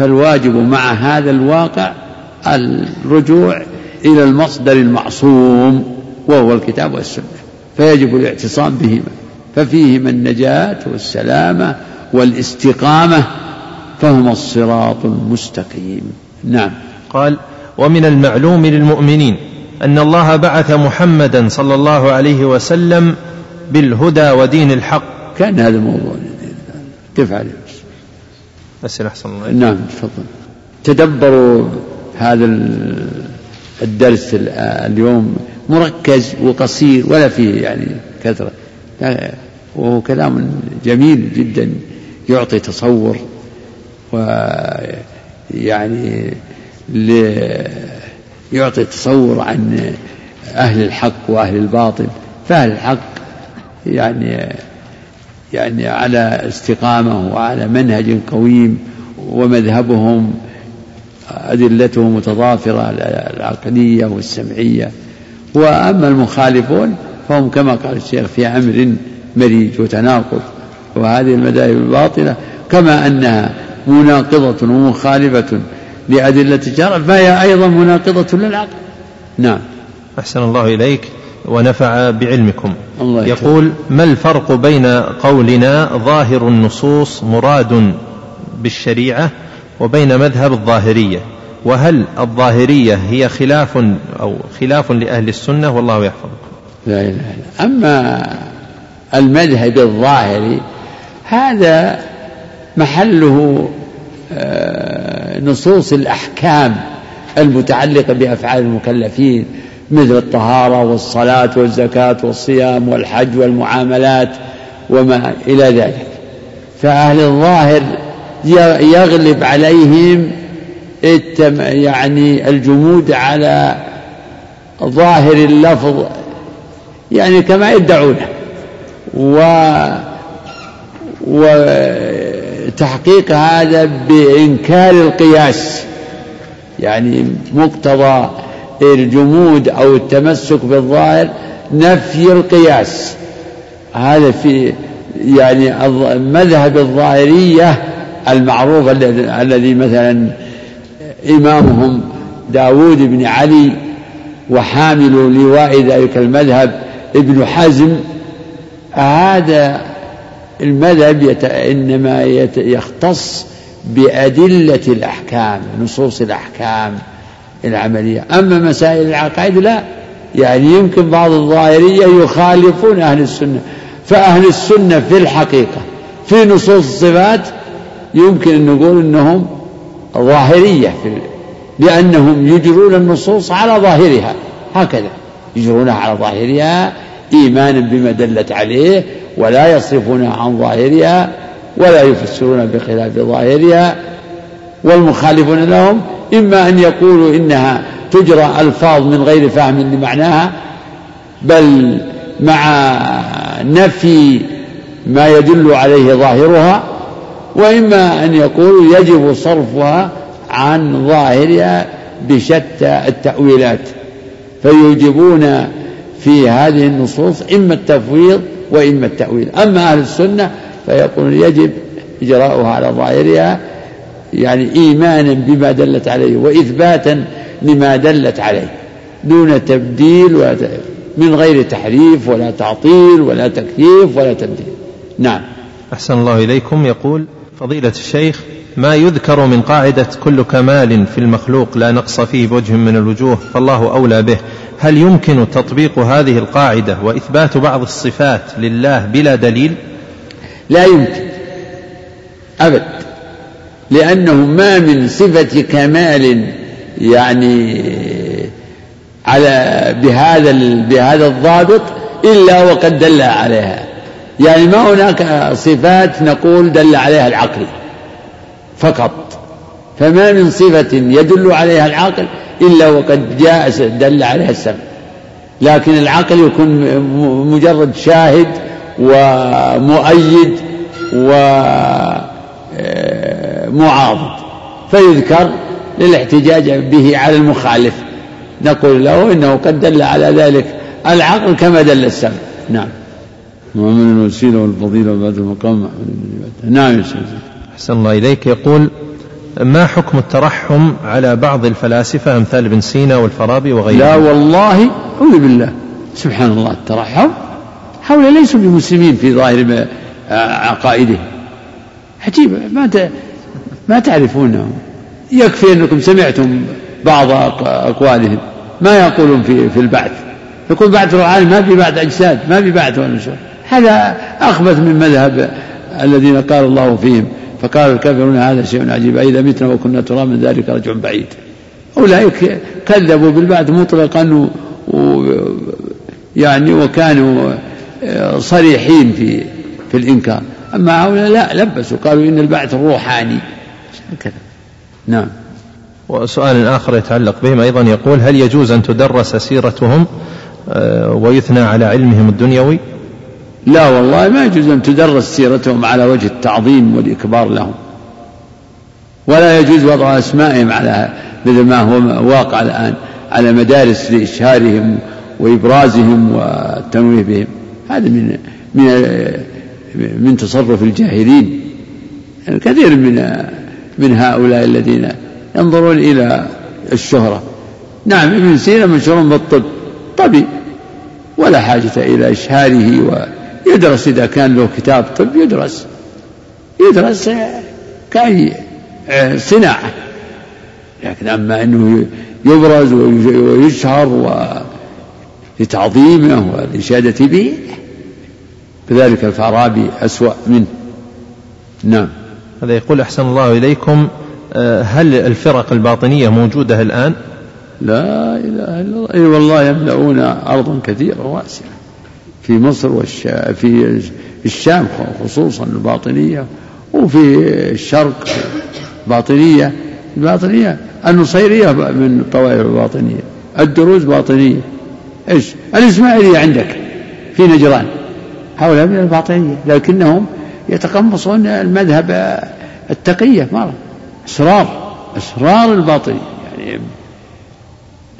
فالواجب مع هذا الواقع الرجوع إلى المصدر المعصوم وهو الكتاب والسنة. فيجب الاعتصام بهما. ففيهما النجاة والسلامة والاستقامة فهما الصراط المستقيم. نعم. قال ومن المعلوم للمؤمنين أن الله بعث محمدا صلى الله عليه وسلم بالهدى ودين الحق. كان هذا الموضوع كيف عليه بس أحسن الله نعم تفضل. تدبروا هذا الدرس اليوم مركز وقصير ولا فيه يعني كثرة. وهو كلام جميل جدا يعطي تصور ويعني يعطي تصور عن أهل الحق وأهل الباطل. فأهل الحق يعني يعني على استقامة وعلى منهج قويم ومذهبهم أدلته متضافرة العقلية والسمعية. وأما المخالفون فهم كما قال الشيخ في أمر مريج وتناقض. وهذه المذاهب الباطلة كما أنها مناقضة ومخالفة لأدلة الشرع فهي أيضا مناقضة للعقل. نعم. أحسن الله إليك. ونفع بعلمكم. الله يقول ما الفرق بين قولنا ظاهر النصوص مراد بالشريعة وبين مذهب الظاهرية؟ وهل الظاهرية هي خلاف أو خلاف لأهل السنة والله يحفظكم لا إله إلا أما المذهب الظاهري هذا محله آه، نصوص الأحكام المتعلقة بأفعال المكلفين مثل الطهارة والصلاة والزكاة والصيام والحج والمعاملات وما إلى ذلك. فأهل الظاهر يغلب عليهم يعني الجمود على ظاهر اللفظ يعني كما يدعونه. و وتحقيق هذا بإنكار القياس يعني مقتضى الجمود أو التمسك بالظاهر نفي القياس. هذا في يعني مذهب الظاهرية المعروف الذي مثلا إمامهم داود بن علي وحامل لواء ذلك المذهب ابن حزم. هذا المذهب يت... إنما يت... يختص بأدلة الأحكام نصوص الأحكام. العملية. أما مسائل العقائد لا. يعني يمكن بعض الظاهرية يخالفون أهل السنة. فأهل السنة في الحقيقة في نصوص الصفات يمكن أن نقول أنهم ظاهرية في لأنهم يجرون النصوص على ظاهرها. هكذا. يجرونها على ظاهرها إيمانا بما دلت عليه ولا يصرفونها عن ظاهرها ولا يفسرون بخلاف ظاهرها والمخالفون لهم إما أن يقولوا إنها تجرى ألفاظ من غير فهم لمعناها بل مع نفي ما يدل عليه ظاهرها وإما أن يقولوا يجب صرفها عن ظاهرها بشتى التأويلات. فيوجبون في هذه النصوص إما التفويض وإما التأويل. أما أهل السنة فيقولون يجب إجراؤها على ظاهرها يعني إيمانا بما دلت عليه وإثباتا لما دلت عليه دون تبديل ولا من غير تحريف ولا تعطيل ولا تكييف ولا تبديل. نعم. أحسن الله إليكم. يقول فضيلة الشيخ ما يذكر من قاعدة كل كمال في المخلوق لا نقص فيه بوجه من الوجوه فالله أولى به. هل يمكن تطبيق هذه القاعدة وإثبات بعض الصفات لله بلا دليل؟ لا يمكن. أبد. لأنه ما من صفة كمال يعني على بهذا بهذا الضابط إلا وقد دل عليها. يعني ما هناك صفات نقول دل عليها العقل فقط. فما من صفة يدل عليها العقل إلا وقد جاء دل عليها السمع. لكن العقل يكون مجرد شاهد ومؤيد ومعاضد فيذكر للاحتجاج به على المخالف. نقول له إنه قد دل على ذلك العقل كما دل السمع. نعم. محمد الوسيلة والفضيلة وبعد المقام نعم يا شيخ أحسن الله إليك. يقول ما حكم الترحم على بعض الفلاسفة أمثال ابن سينا والفارابي وغيرهم؟ لا والله أعوذ بالله. سبحان الله الترحم هؤلاء ليسوا بمسلمين في ظاهر عقائدهم عجيب. ما ما تعرفونهم يكفي أنكم سمعتم بعض أقوالهم ما يقولون في في البعث. يقول بعث روحاني ما في بعث أجساد ما في بعث هذا أخبث من مذهب الذين قال الله فيهم فقال الكافرون هذا شيء عجيب أئذا متنا وكنا ترابا ذلك رجع بعيد. أولئك كذبوا بالبعث مطلقا و يعني وكانوا صريحين في في الإنكار. أما هؤلاء لا لبسوا قالوا إن البعث روحاني. كذا نعم. وسؤال آخر يتعلق بهم أيضا يقول هل يجوز أن تدرس سيرتهم آه، ويثنى على علمهم الدنيوي؟ لا والله ما يجوز أن تدرس سيرتهم على وجه التعظيم والإكبار لهم. ولا يجوز وضع أسمائهم على مثل ما هو واقع الآن على مدارس لإشهارهم وإبرازهم والتنويه بهم هذا من من من تصرف الجاهلين. الكثير من من هؤلاء الذين ينظرون إلى الشهرة. نعم ابن سينا مشهور بالطب. طبيب ولا حاجة إلى إشهاره ويدرس إذا كان له كتاب طب يدرس. يدرس كأي صناعة. لكن أما أنه يبرز ويشهر لتعظيمه والإشادة به كذلك الفارابي أسوأ منه. نعم. هذا يقول أحسن الله إليكم آه، هل الفرق الباطنية موجودة الآن؟ لا إله إلا الله. أي والله يملؤون أرضا كثيرة واسعة. في مصر والشا في الشام خصوصا الباطنية وفي الشرق باطنية. الباطنية النصيرية من الطوائف الباطنية الدروز باطنية. إيش؟ الإسماعيلية عندك في نجران هؤلاء من الباطنية لكنهم يتقمصون المذهب التقية مرة أسرار أسرار الباطنية يعني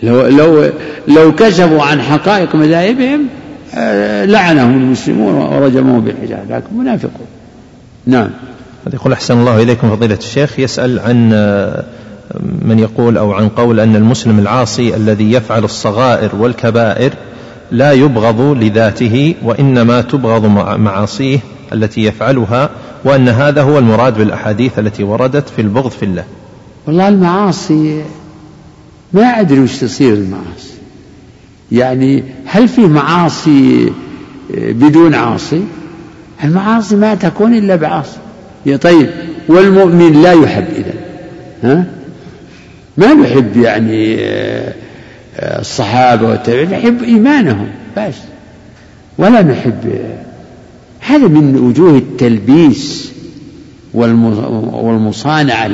لو لو لو كشفوا عن حقائق مذاهبهم آه، لعنهم المسلمون ورجموهم بالحجاب. لكن منافقون. نعم. هذا يقول أحسن الله إليكم فضيلة الشيخ. يسأل عن آه، من يقول أو عن قول أن المسلم العاصي الذي يفعل الصغائر والكبائر لا يبغض لذاته وإنما تبغض معاصيه التي يفعلها وأن هذا هو المراد بالأحاديث التي وردت في البغض في الله. والله المعاصي ما أدري وش تصير المعاصي. يعني هل في معاصي بدون عاصي؟ المعاصي ما تكون إلا بعاصي. يا طيب والمؤمن لا يحب إذا ها؟ ما يحب يعني آه، الصحابة والتابعين نحب إيمانهم بس. ولا نحب هذا من وجوه التلبيس والمصانعة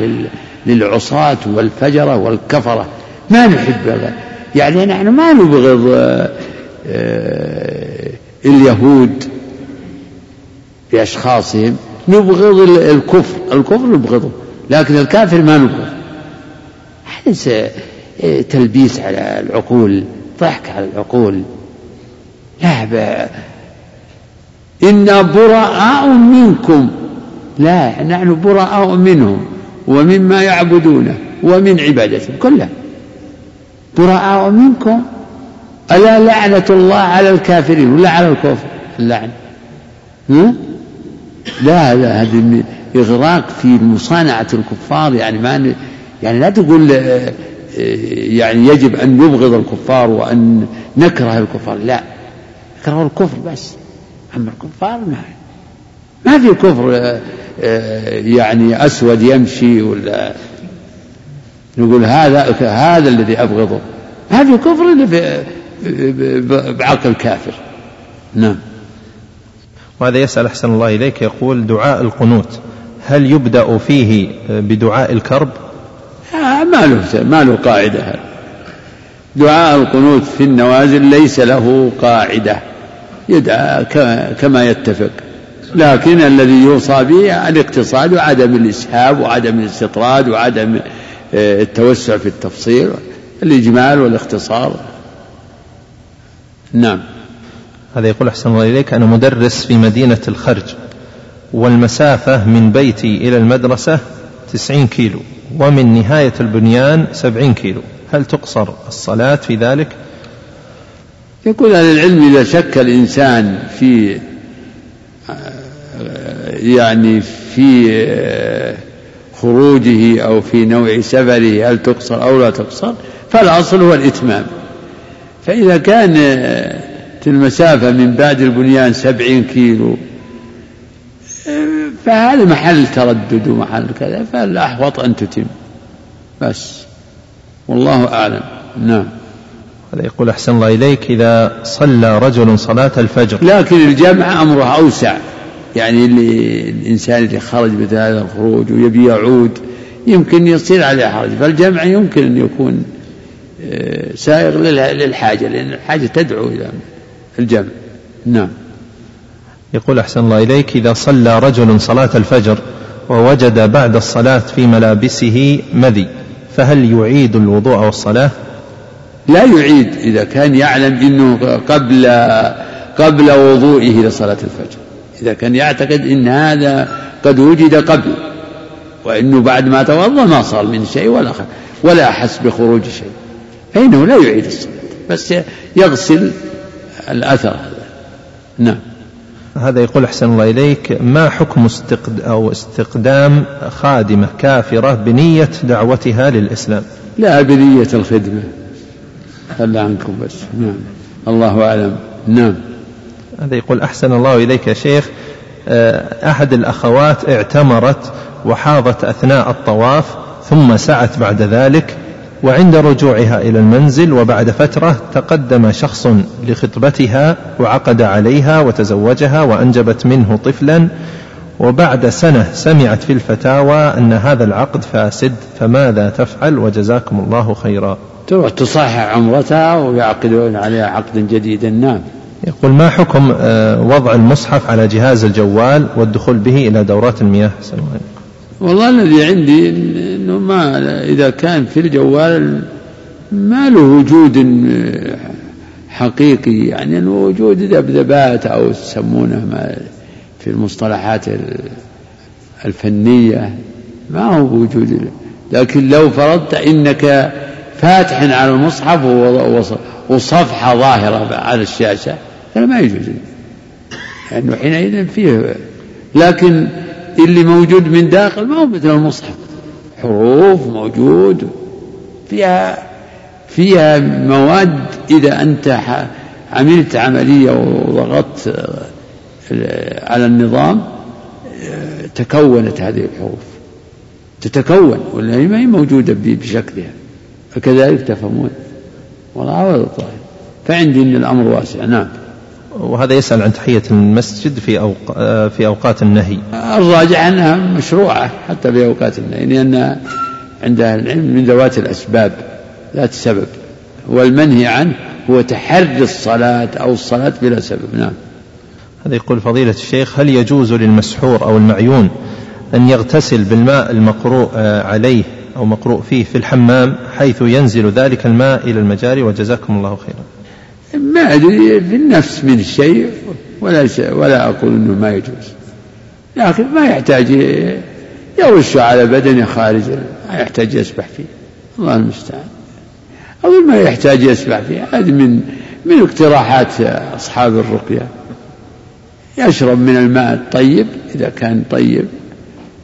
للعصاة والفجرة والكفرة. ما نحب هذا. يعني نحن ما نبغض آه، اليهود بأشخاصهم. نبغض الكفر الكفر نبغضه لكن الكافر ما نبغض هذا تلبيس على العقول ضحك على العقول. لا إنا براء منكم. لا نحن براء منهم ومما يعبدونه ومن عبادتهم كلها براء منكم. ألا لعنة الله على الكافرين ولا على الكفر؟ اللعن. ها؟ لا هذا هذا إغراق في مصانعة الكفار. يعني ما يعني لا تقول يعني يجب أن نبغض الكفار وأن نكره الكفار. لا نكره الكفر بس. أما الكفار ما ما في كفر آه، آه، يعني أسود يمشي ولا نقول هذا هذا الذي أبغضه. ما في كفر إلا بعقل كافر. نعم. وهذا يسأل أحسن الله إليك يقول دعاء القنوت هل يبدأ فيه بدعاء الكرب؟ ما له ما له قاعدة هذا. دعاء القنوت في النوازل ليس له قاعدة. يدعى كما يتفق. لكن الذي يوصى به الاقتصاد وعدم الإسهاب وعدم الاستطراد وعدم آه، التوسع في التفصيل الإجمال والاختصار. نعم. هذا يقول أحسن الله إليك أنا مدرس في مدينة الخرج والمسافة من بيتي إلى المدرسة تسعين كيلو. ومن نهاية البنيان سبعين كيلو. هل تقصر الصلاة في ذلك؟ يقول أهل العلم إذا شك الإنسان في يعني في خروجه أو في نوع سفره هل تقصر أو لا تقصر فالأصل هو الإتمام. فإذا كان المسافة من بعد البنيان سبعين كيلو فهذا محل تردد ومحل كذا فالأحوط أن تتم. بس. والله أعلم. نعم. هذا يقول أحسن الله إليك إذا صلى رجل صلاة الفجر. لكن الجمع أمره أوسع. يعني اللي الإنسان اللي خرج مثل هذا الخروج ويبي يعود يمكن يصير عليه حرج. فالجمع يمكن أن يكون آه، سائغ للحاجة لأن الحاجة تدعو إلى الجمع. نعم. يقول أحسن الله إليك إذا صلى رجل صلاة الفجر ووجد بعد الصلاة في ملابسه مذي فهل يعيد الوضوء والصلاة؟ لا يعيد إذا كان يعلم أنه قبل قبل وضوئه لصلاة الفجر. إذا كان يعتقد أن هذا قد وجد قبل وأنه بعد ما توضأ ما صار من شيء ولا ولا أحس بخروج شيء. فإنه لا يعيد الصلاة بس يغسل الأثر هذا. نعم. هذا يقول أحسن الله إليك ما حكم استقد أو استقدام خادمة كافرة بنية دعوتها للإسلام؟ لا بنية الخدمة. هلا عنكم بس. نعم. الله أعلم. نعم. هذا يقول أحسن الله إليك يا شيخ. آه، أحد الأخوات اعتمرت وحاضت أثناء الطواف ثم سعت بعد ذلك وعند رجوعها إلى المنزل وبعد فترة تقدم شخص لخطبتها وعقد عليها وتزوجها وأنجبت منه طفلا. وبعد سنة سمعت في الفتاوى أن هذا العقد فاسد فماذا تفعل؟ وجزاكم الله خيرا. تروح تصحح عمرتها ويعقدون عليها عقدا جديدا. نعم. يقول ما حكم آه، وضع المصحف على جهاز الجوال والدخول به إلى دورات المياه؟ والله الذي عندي إنه ما إذا كان في الجوال ما له وجود حقيقي يعني إنه وجود ذبذبات أو يسمونه ما في المصطلحات الفنية ما هو وجود لكن لو فرضت إنك فاتح على المصحف وصفحة ظاهرة على الشاشة هذا ما يجوز. لأنه يعني حينئذ فيه لكن اللي موجود من داخل ما هو مثل المصحف. حروف موجود. فيها فيها مواد إذا أنت عملت عملية وضغطت آه، على النظام آه، تكونت هذه الحروف. تتكون ولا هي ما هي موجودة بشكلها. فكذلك تفهمون. والله هذا الظاهر فعندي أن الأمر واسع. نعم. وهذا يسأل عن تحية المسجد في أوق... في أوقات النهي. الراجع أنها مشروعة حتى في أوقات النهي لأن عند العلم من ذوات الأسباب ذات سبب والمنهي عنه هو تحري الصلاة أو الصلاة بلا سبب. نعم. هذا يقول فضيلة الشيخ هل يجوز للمسحور أو المعيون أن يغتسل بالماء المقروء آه، عليه أو مقروء فيه في الحمام حيث ينزل ذلك الماء إلى المجاري؟ وجزاكم الله خيرا. ما أدري في النفس من الشيء ولا ولا أقول أنه ما يجوز. لكن ما يحتاج يرش على بدنه خارج ما يحتاج يسبح فيه. الله المستعان. أقول ما يحتاج يسبح فيه. هذه من من اقتراحات أصحاب الرقية. يشرب من الماء الطيب إذا كان طيب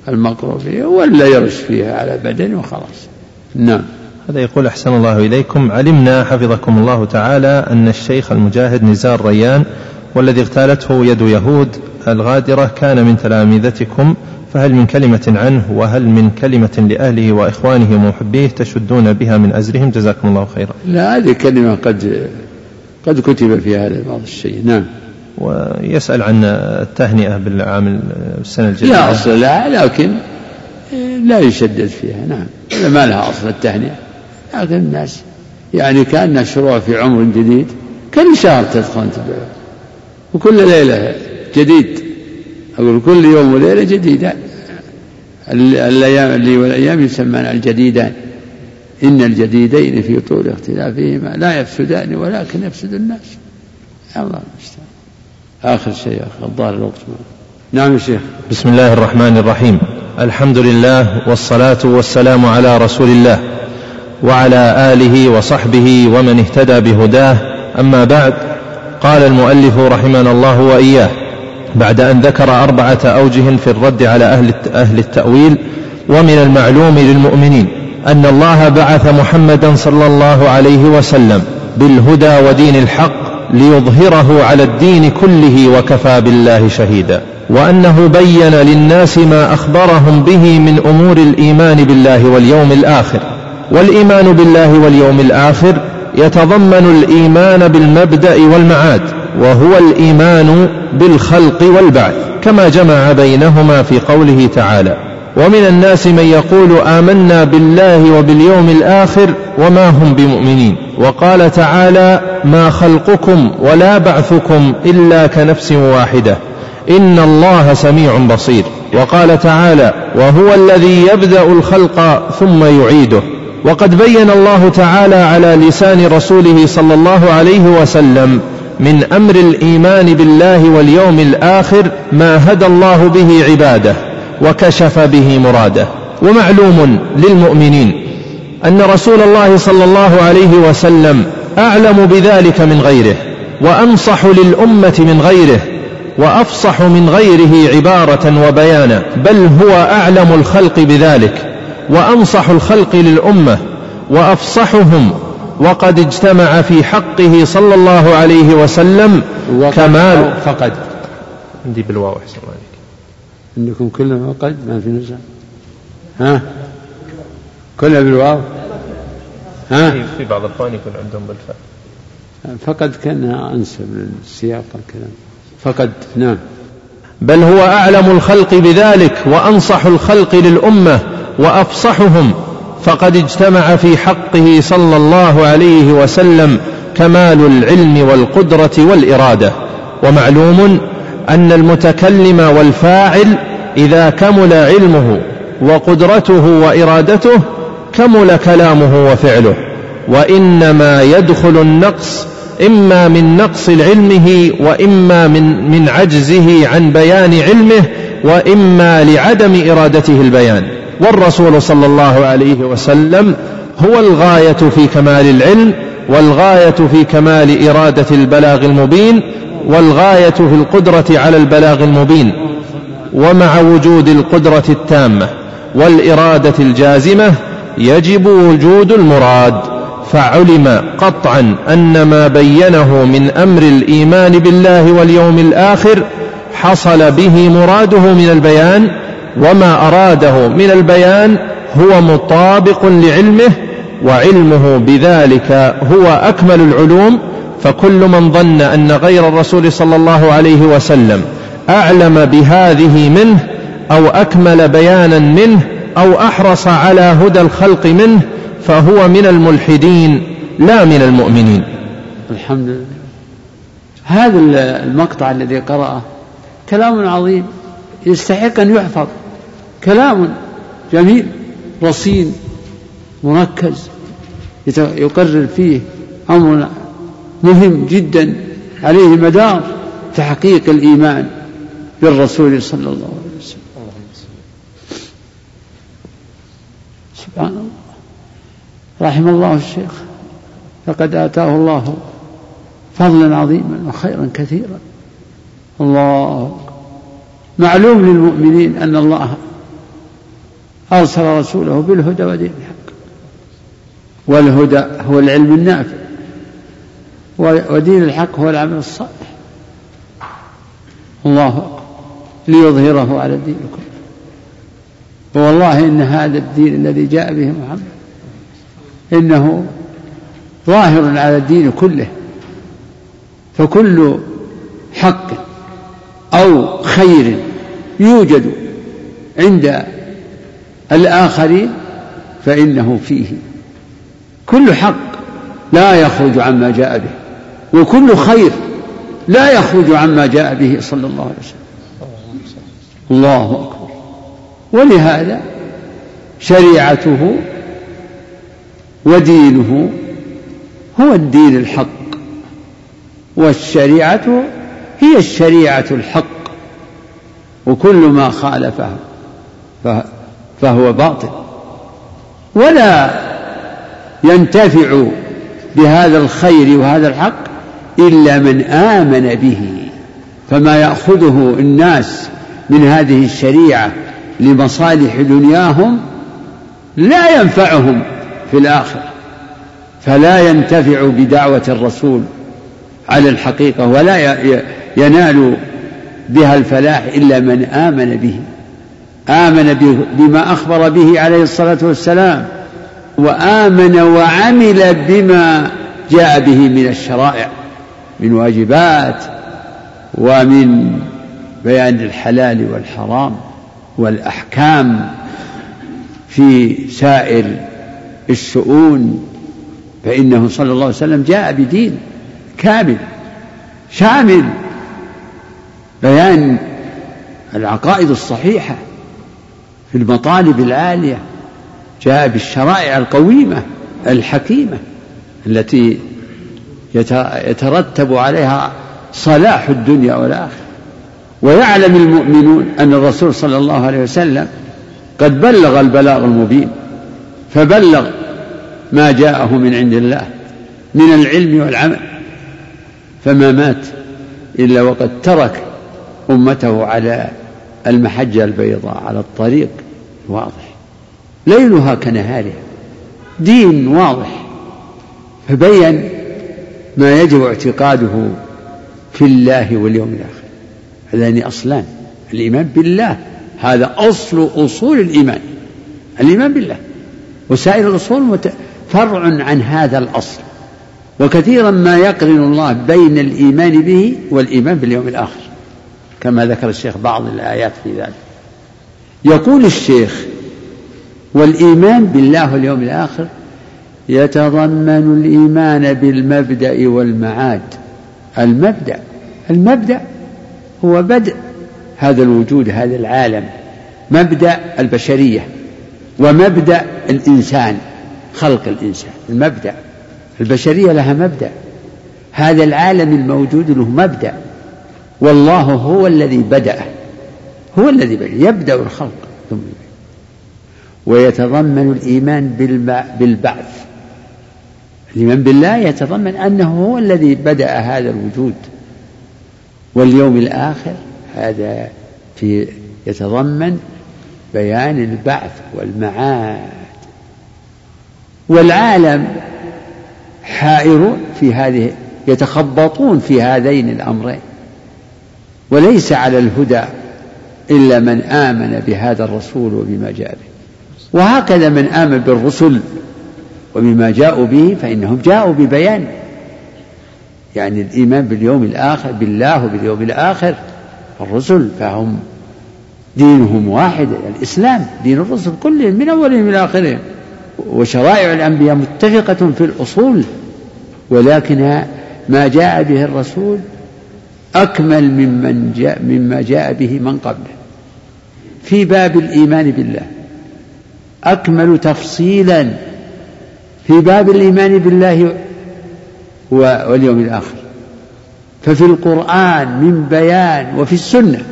المقروء فيه ولا يرش فيها على بدنه وخلاص. نعم. هذا يقول أحسن الله إليكم. علمنا حفظكم الله تعالى أن الشيخ المجاهد نزار ريان والذي اغتالته يد يهود الغادرة كان من تلامذتكم فهل من كلمة عنه وهل من كلمة لأهله وإخوانه ومحبيه تشدون بها من أزرهم؟ جزاكم الله خيرا. لا هذه كلمة قد قد كتب في هذا بعض الشيء. نعم. ويسأل عن التهنئة بالعام السنة الجديدة. لا أصل لها لكن لا يشدد فيها. نعم. ما لها أصل التهنئة. لكن الناس. يعني كأن شروع في عمر جديد كل شهر تدخل وكل ليلة جديد. أقول كل يوم وليلة جديدة. اللي والأيام يسمى الجديدان. إن الجديدين في طول اختلافهما لا يفسدان ولكن يفسد الناس. الله المستعان. آخر شيء أخي الظاهر الوقت نعم يا شيخ. بسم الله الرحمن الرحيم. الحمد لله والصلاة والسلام على رسول الله. وعلى آله وصحبه ومن اهتدى بهداه. أما بعد قال المؤلف رحمنا الله وإياه بعد أن ذكر أربعة أوجه في الرد على أهل أهل التأويل ومن المعلوم للمؤمنين أن الله بعث محمدا صلى الله عليه وسلم بالهدى ودين الحق ليظهره على الدين كله وكفى بالله شهيدا وأنه بين للناس ما أخبرهم به من أمور الإيمان بالله واليوم الآخر. والإيمان بالله واليوم الآخر يتضمن الإيمان بالمبدأ والمعاد وهو الإيمان بالخلق والبعث كما جمع بينهما في قوله تعالى ومن الناس من يقول آمنا بالله وباليوم الآخر وما هم بمؤمنين وقال تعالى ما خلقكم ولا بعثكم إلا كنفس واحدة إن الله سميع بصير. وقال تعالى وهو الذي يبدأ الخلق ثم يعيده. وقد بين الله تعالى على لسان رسوله صلى الله عليه وسلم من أمر الإيمان بالله واليوم الآخر ما هدى الله به عباده وكشف به مراده. ومعلوم للمؤمنين أن رسول الله صلى الله عليه وسلم أعلم بذلك من غيره وأنصح للأمة من غيره وأفصح من غيره عبارة وبيانا بل هو أعلم الخلق بذلك. وأنصح الخلق للأمة وأفصحهم وقد اجتمع في حقه صلى الله عليه وسلم كمال. فقد. عندي بالواو أحسن عليك. عندكم كلها فقد ما في نزع. ها؟ كلها بالواو؟ ها؟ في بعض الأخوان يكون عندهم بالفاء. فقد كان أنسب للسياق الكلام. فقد نعم. بل هو أعلم الخلق بذلك وأنصح الخلق للأمة وأفصحهم فقد اجتمع في حقه صلى الله عليه وسلم كمال العلم والقدرة والإرادة. ومعلوم أن المتكلم والفاعل إذا كمل علمه وقدرته وإرادته كمل كلامه وفعله. وإنما يدخل النقص إما من نقص علمه وإما من من عجزه عن بيان علمه وإما لعدم إرادته البيان. والرسول صلى الله عليه وسلم هو الغاية في كمال العلم والغاية في كمال إرادة البلاغ المبين والغاية في القدرة على البلاغ المبين ومع وجود القدرة التامة والإرادة الجازمة يجب وجود المراد فعلم قطعا أن ما بينه من أمر الإيمان بالله واليوم الآخر حصل به مراده من البيان وما أراده من البيان هو مطابق لعلمه وعلمه بذلك هو أكمل العلوم فكل من ظن أن غير الرسول صلى الله عليه وسلم أعلم بهذه منه أو أكمل بيانا منه أو أحرص على هدى الخلق منه فهو من الملحدين لا من المؤمنين. الحمد لله. هذا المقطع الذي قرأه كلام عظيم يستحق أن يحفظ. كلام جميل رصين مركز يقرر فيه أمر مهم جدا عليه مدار تحقيق الإيمان بالرسول صلى الله عليه وسلم. سبحان الله. رحم الله الشيخ. لقد آتاه الله فضلا عظيما وخيرا كثيرا. الله معلوم للمؤمنين أن الله أرسل رسوله بالهدى ودين الحق. والهدى هو العلم النافع. ودين الحق هو العمل الصالح. الله أكبر. ليظهره على الدين كله. والله إن هذا الدين الذي جاء به محمد إنه ظاهر على الدين كله. فكل حق أو خير يوجد عند الآخرين فإنه فيه. كل حق لا يخرج عما جاء به وكل خير لا يخرج عما جاء به صلى الله عليه وسلم. الله أكبر. ولهذا شريعته ودينه هو الدين الحق والشريعة هي الشريعة الحق وكل ما خالفه فهو باطل. ولا ينتفع بهذا الخير وهذا الحق إلا من آمن به. فما يأخذه الناس من هذه الشريعة لمصالح دنياهم لا ينفعهم في الآخرة. فلا ينتفع بدعوة الرسول على الحقيقة ولا ينال بها الفلاح إلا من آمن به. آمن بما أخبر به عليه الصلاة والسلام وآمن وعمل بما جاء به من الشرائع من واجبات ومن بيان الحلال والحرام والأحكام في سائر الشؤون فإنه صلى الله عليه وسلم جاء بدين كامل شامل بيان العقائد الصحيحة. في المطالب العالية جاء بالشرائع القويمة الحكيمة التي يترتب عليها صلاح الدنيا والآخرة. ويعلم المؤمنون أن الرسول صلى الله عليه وسلم قد بلغ البلاغ المبين فبلغ ما جاءه من عند الله من العلم والعمل. فما مات إلا وقد ترك أمته على المحجة البيضاء على الطريق. واضح. ليلها كنهارها. دين واضح. فبين ما يجب اعتقاده في الله واليوم الآخر. هذان أصلان. الإيمان بالله. هذا أصل أصول الإيمان. الإيمان بالله. وسائر الأصول فرع عن هذا الأصل. وكثيرا ما يقرن الله بين الإيمان به والإيمان باليوم الآخر. كما ذكر الشيخ بعض الآيات في ذلك. يقول الشيخ والإيمان بالله واليوم الآخر يتضمن الإيمان بالمبدأ والمعاد. المبدأ المبدأ هو بدء هذا الوجود هذا العالم. مبدأ البشرية ومبدأ الإنسان خلق الإنسان. المبدأ البشرية لها مبدأ. هذا العالم الموجود له مبدأ. والله هو الذي بدأه. هو الذي بدأ يبدأ الخلق ثم ويتضمن الإيمان بالبعث. الإيمان بالله يتضمن أنه هو الذي بدأ هذا الوجود. واليوم الآخر هذا في يتضمن بيان البعث والمعاد. والعالم حائرون في هذه يتخبطون في هذين الأمرين. وليس على الهدى. إلا من آمن بهذا الرسول وبما جاء به. وهكذا من آمن بالرسل وبما جاءوا به فإنهم جاءوا ببيان. يعني الإيمان باليوم الآخر بالله وباليوم الآخر الرسل فهم دينهم واحد الإسلام دين الرسل كلهم من أولهم إلى آخرهم. وشرائع الأنبياء متفقة في الأصول ولكن ما جاء به الرسول أكمل ممن جاء مما جاء به من قبله في باب الإيمان بالله. أكمل تفصيلا في باب الإيمان بالله واليوم الآخر. ففي القرآن من بيان وفي السنة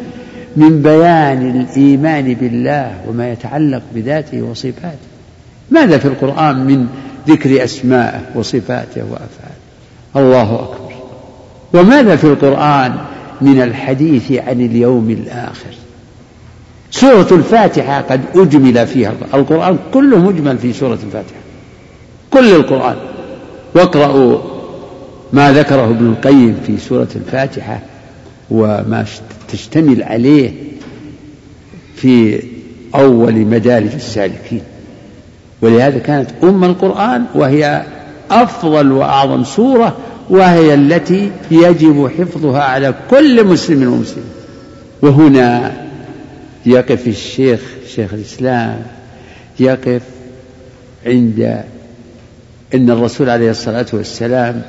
من بيان الإيمان بالله وما يتعلق بذاته وصفاته. ماذا في القرآن من ذكر أسمائه وصفاته وأفعاله؟ الله أكبر. وماذا في القرآن من الحديث عن اليوم الآخر؟ سورة الفاتحة قد أجمل فيها القرآن. كله مجمل في سورة الفاتحة. كل القرآن. واقرأوا ما ذكره ابن القيم في سورة الفاتحة وما تشتمل عليه في أول مدارج السالكين. ولهذا كانت أم القرآن وهي أفضل وأعظم سورة وهي التي يجب حفظها على كل مسلم ومسلم وهنا يقف الشيخ شيخ الإسلام يقف عند أن الرسول عليه الصلاة والسلام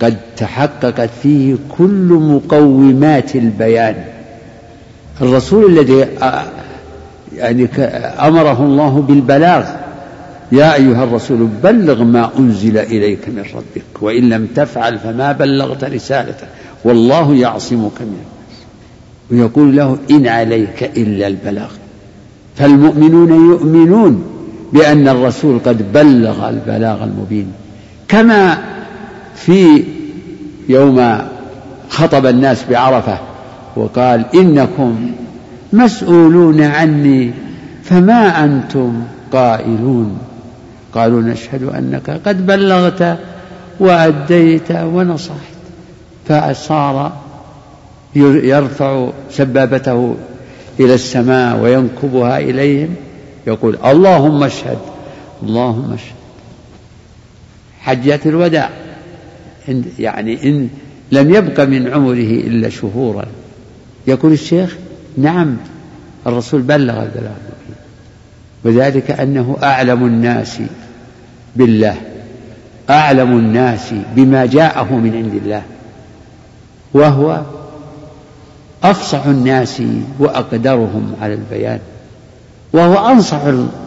قد تحققت فيه كل مقومات البيان. الرسول الذي يعني أمره الله بالبلاغ يا أيها الرسول بلغ ما أنزل إليك من ربك وإن لم تفعل فما بلغت رسالته والله يعصمك من الناس ويقول له إن عليك إلا البلاغ. فالمؤمنون يؤمنون بأن الرسول قد بلغ البلاغ المبين. كما في يوم خطب الناس بعرفة وقال إنكم مسؤولون عني فما أنتم قائلون؟ قالوا نشهد أنك قد بلغت وأديت ونصحت. فصار يرفع سبابته إلى السماء وينكبها إليهم. يقول اللهم اشهد اللهم اشهد. حجة الوداع. يعني إن لم يبق من عمره إلا شهورا. يقول الشيخ نعم الرسول بلغ البلاغ. وذلك أنه أعلم الناس بالله. أعلم الناس بما جاءه من عند الله. وهو أفصح الناس وأقدرهم على البيان. وهو أنصح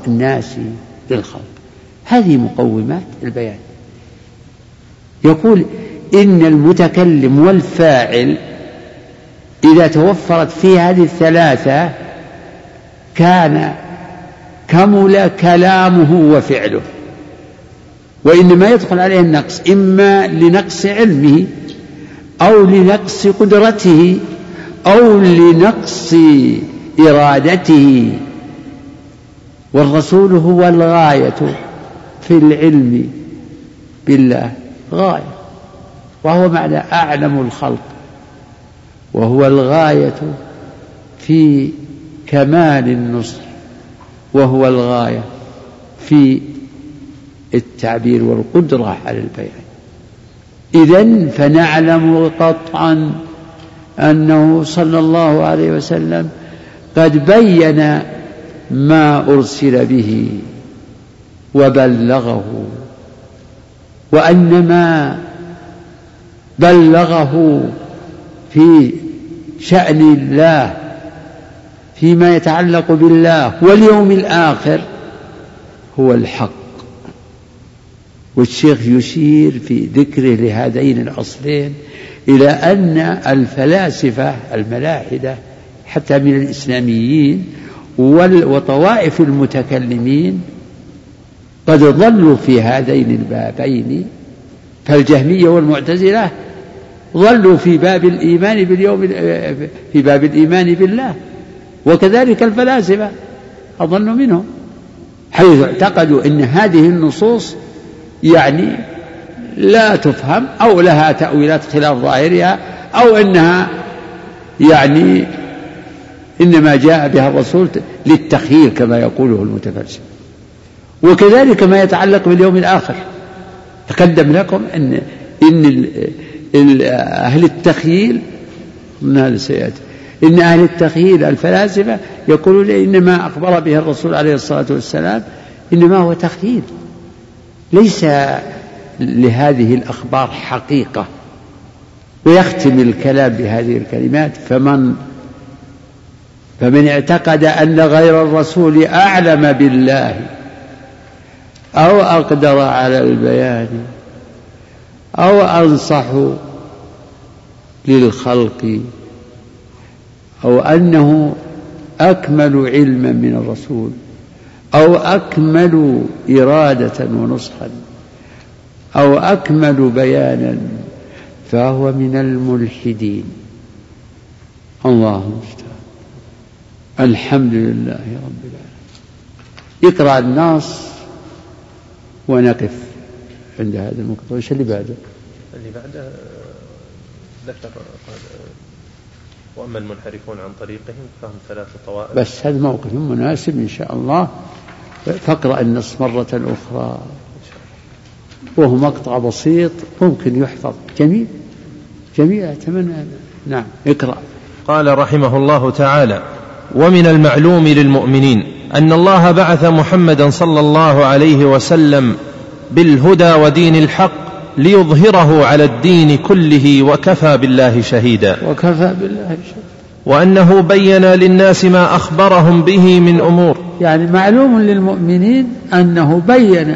الناس للخلق. هذه مقومات البيان. يقول إن المتكلم والفاعل إذا توفرت في هذه الثلاثة كان كمل كلامه وفعله. وإنما يدخل عليه النقص إما لنقص علمه أو لنقص قدرته أو لنقص إرادته. والرسول هو الغاية في العلم بالله غاية وهو معنى أعلم الخلق وهو الغاية في كمال النصر وهو الغاية في التعبير والقدرة على البيان إذا فنعلم قطعا أنه صلى الله عليه وسلم قد بين ما أرسل به وبلغه وأن ما بلغه في شأن الله فيما يتعلق بالله واليوم الآخر هو الحق. والشيخ يشير في ذكره لهذين الأصلين إلى أن الفلاسفة الملاحدة حتى من الإسلاميين وطوائف المتكلمين قد ضلوا في هذين البابين فالجهمية والمعتزلة ظلوا في باب الإيمان باليوم في باب الإيمان بالله وكذلك الفلاسفة أظن منهم حيث اعتقدوا أن هذه النصوص يعني لا تفهم أو لها تأويلات خلاف ظاهرها أو أنها يعني إنما جاء بها الرسول للتخيير كما يقوله المتفلسف وكذلك ما يتعلق باليوم الآخر. تقدم لكم أن إن أهل التخييل هذا سيأتي. إن أهل التخييل الفلاسفة يقولون إنما أخبر به الرسول عليه الصلاة والسلام إنما هو تخييل. ليس لهذه الأخبار حقيقة ويختم الكلام بهذه الكلمات فمن فمن اعتقد أن غير الرسول أعلم بالله أو أقدر على البيان أو أنصح للخلق أو أنه أكمل علما من الرسول. أو أكمل إرادة ونصحا أو أكمل بيانا فهو من الملحدين. الله المستعان الحمد لله رب العالمين. اقرأ النص ونقف عند هذا المقطع. وش اللي بعده؟ اللي بعده ذكر وأما المنحرفون عن طريقهم فهم ثلاثة طوائف. بس هذا موقف مناسب إن شاء الله. فاقرأ النص مرة أخرى. وهو مقطع بسيط ممكن يحفظ. جميل. جميل أتمنى نعم اقرأ. قال رحمه الله تعالى ومن المعلوم للمؤمنين أن الله بعث محمدا صلى الله عليه وسلم بالهدى ودين الحق ليظهره على الدين كله وكفى بالله شهيدا. وكفى بالله شهيدا. وأنه بين للناس ما أخبرهم به من أمور. يعني معلوم للمؤمنين أنه بين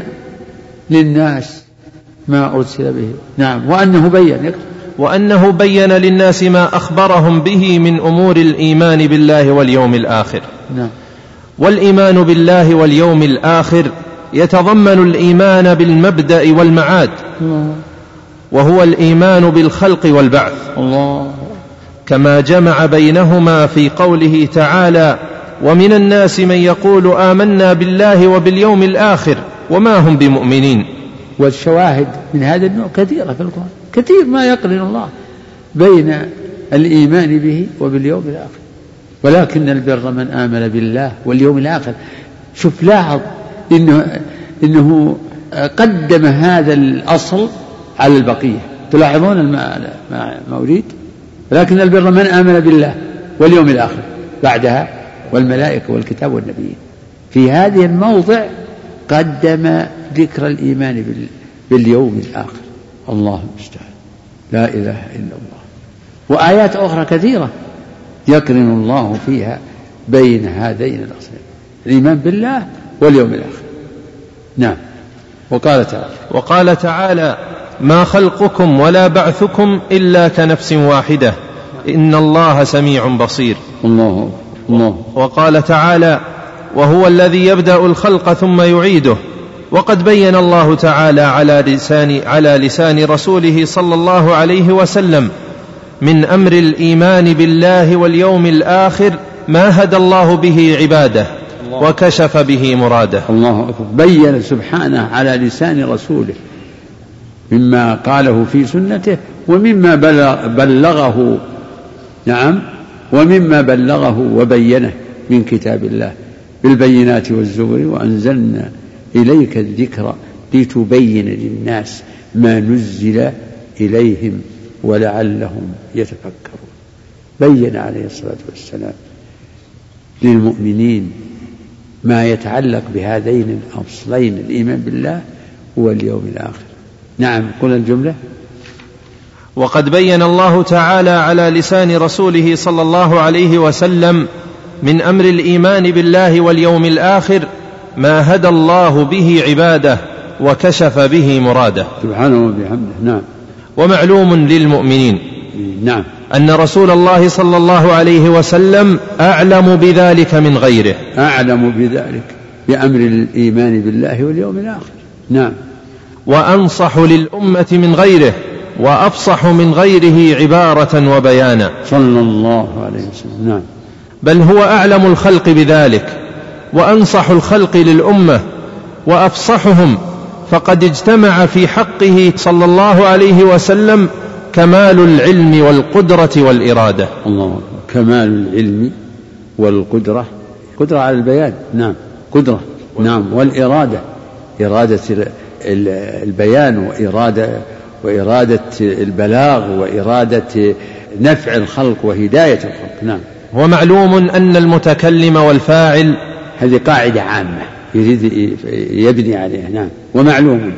للناس ما أرسل به. نعم وأنه بين. وأنه بين للناس ما أخبرهم به من أمور الإيمان بالله واليوم الآخر. نعم. والإيمان بالله واليوم الآخر يتضمن الإيمان بالمبدأ والمعاد. وهو الإيمان بالخلق والبعث. الله. كما جمع بينهما في قوله تعالى ومن الناس من يقول آمنا بالله وباليوم الآخر وما هم بمؤمنين. والشواهد من هذا النوع كثيرة في القرآن كثير ما يقرن الله بين الإيمان به وباليوم الآخر. ولكن البر من آمن بالله واليوم الآخر. شوف لاحظ إنه إنه قدم هذا الأصل على البقية. تلاحظون ما أريد؟ لكن البر من آمن بالله واليوم الآخر بعدها والملائكة والكتاب والنبيين. في هذه الموضع قدم ذكر الإيمان باليوم الآخر. الله المستعان. لا إله إلا الله. وآيات أخرى كثيرة يقرن الله فيها بين هذين الأصلين. الإيمان بالله واليوم الآخر. نعم. وقال تعالى وقال تعالى ما خلقكم ولا بعثكم إلا كنفس واحدة. إن الله سميع بصير. الله الله. وقال تعالى وهو الذي يبدأ الخلق ثم يعيده. وقد بين الله تعالى على لسان على لسان رسوله صلى الله عليه وسلم من أمر الإيمان بالله واليوم الآخر ما هدى الله به عباده وكشف به مراده. الله أكبر. بين سبحانه على لسان رسوله. مما قاله في سنته ومما بلغ بلغه نعم ومما بلغه وبينه من كتاب الله بالبينات والزبر وأنزلنا إليك الذكر لتبين للناس ما نزل إليهم ولعلهم يتفكرون. بين عليه الصلاة والسلام للمؤمنين ما يتعلق بهذين الأصلين الإيمان بالله واليوم الآخر. نعم قل الجملة. وقد بين الله تعالى على لسان رسوله صلى الله عليه وسلم من أمر الإيمان بالله واليوم الآخر ما هدى الله به عباده وكشف به مراده. سبحانه وبحمده نعم. ومعلوم للمؤمنين نعم. أن رسول الله صلى الله عليه وسلم أعلم بذلك من غيره. أعلم بذلك بأمر الإيمان بالله واليوم الآخر. نعم. وأنصح للأمة من غيره وأفصح من غيره عبارة وبيانا. صلى الله عليه وسلم. نعم. بل هو أعلم الخلق بذلك وأنصح الخلق للأمة وأفصحهم فقد اجتمع في حقه صلى الله عليه وسلم كمال العلم والقدرة والإرادة. الله كمال العلم والقدرة. قدرة على البيان. نعم. قدرة. نعم. والإرادة. إرادة البيان واراده وإرادة البلاغ وإرادة نفع الخلق وهداية الخلق. نعم. ومعلوم أن المتكلم والفاعل هذه قاعدة عامة يريد يبني عليها. نعم. ومعلوم.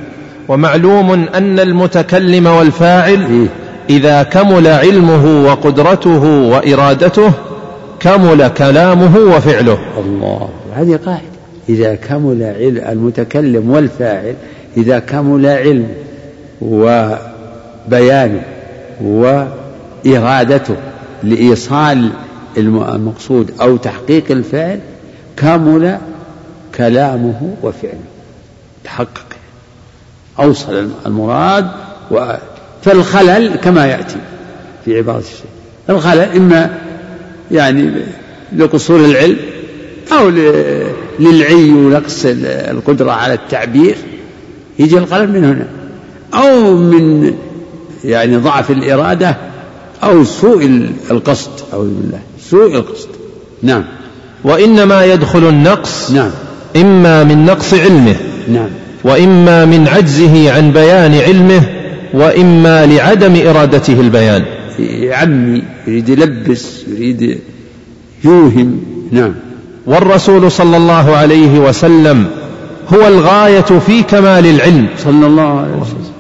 ومعلوم أن المتكلم والفاعل إيه؟ إذا كمل علمه وقدرته وإرادته كمل كلامه وفعله. الله. هذه قاعدة. إذا كمل علم المتكلم والفاعل إذا كمل علم وبيانه وإرادته لإيصال المقصود أو تحقيق الفعل كمل كلامه وفعله تحقق أوصل المراد و فالخلل كما يأتي في عبارة الشيخ. الخلل إما يعني لقصور العلم أو للعي ونقص القدرة على التعبير يجي الخلل من هنا. أو من يعني ضعف الإرادة أو سوء القصد أعوذ بالله سوء القصد. نعم. وإنما يدخل النقص نعم. إما من نقص علمه نعم. وإما من عجزه عن بيان علمه وإما لعدم إرادته البيان. يعمي يريد يلبس يريد يوهم. نعم. والرسول صلى الله عليه وسلم هو الغاية في كمال العلم. صلى الله عليه وسلم.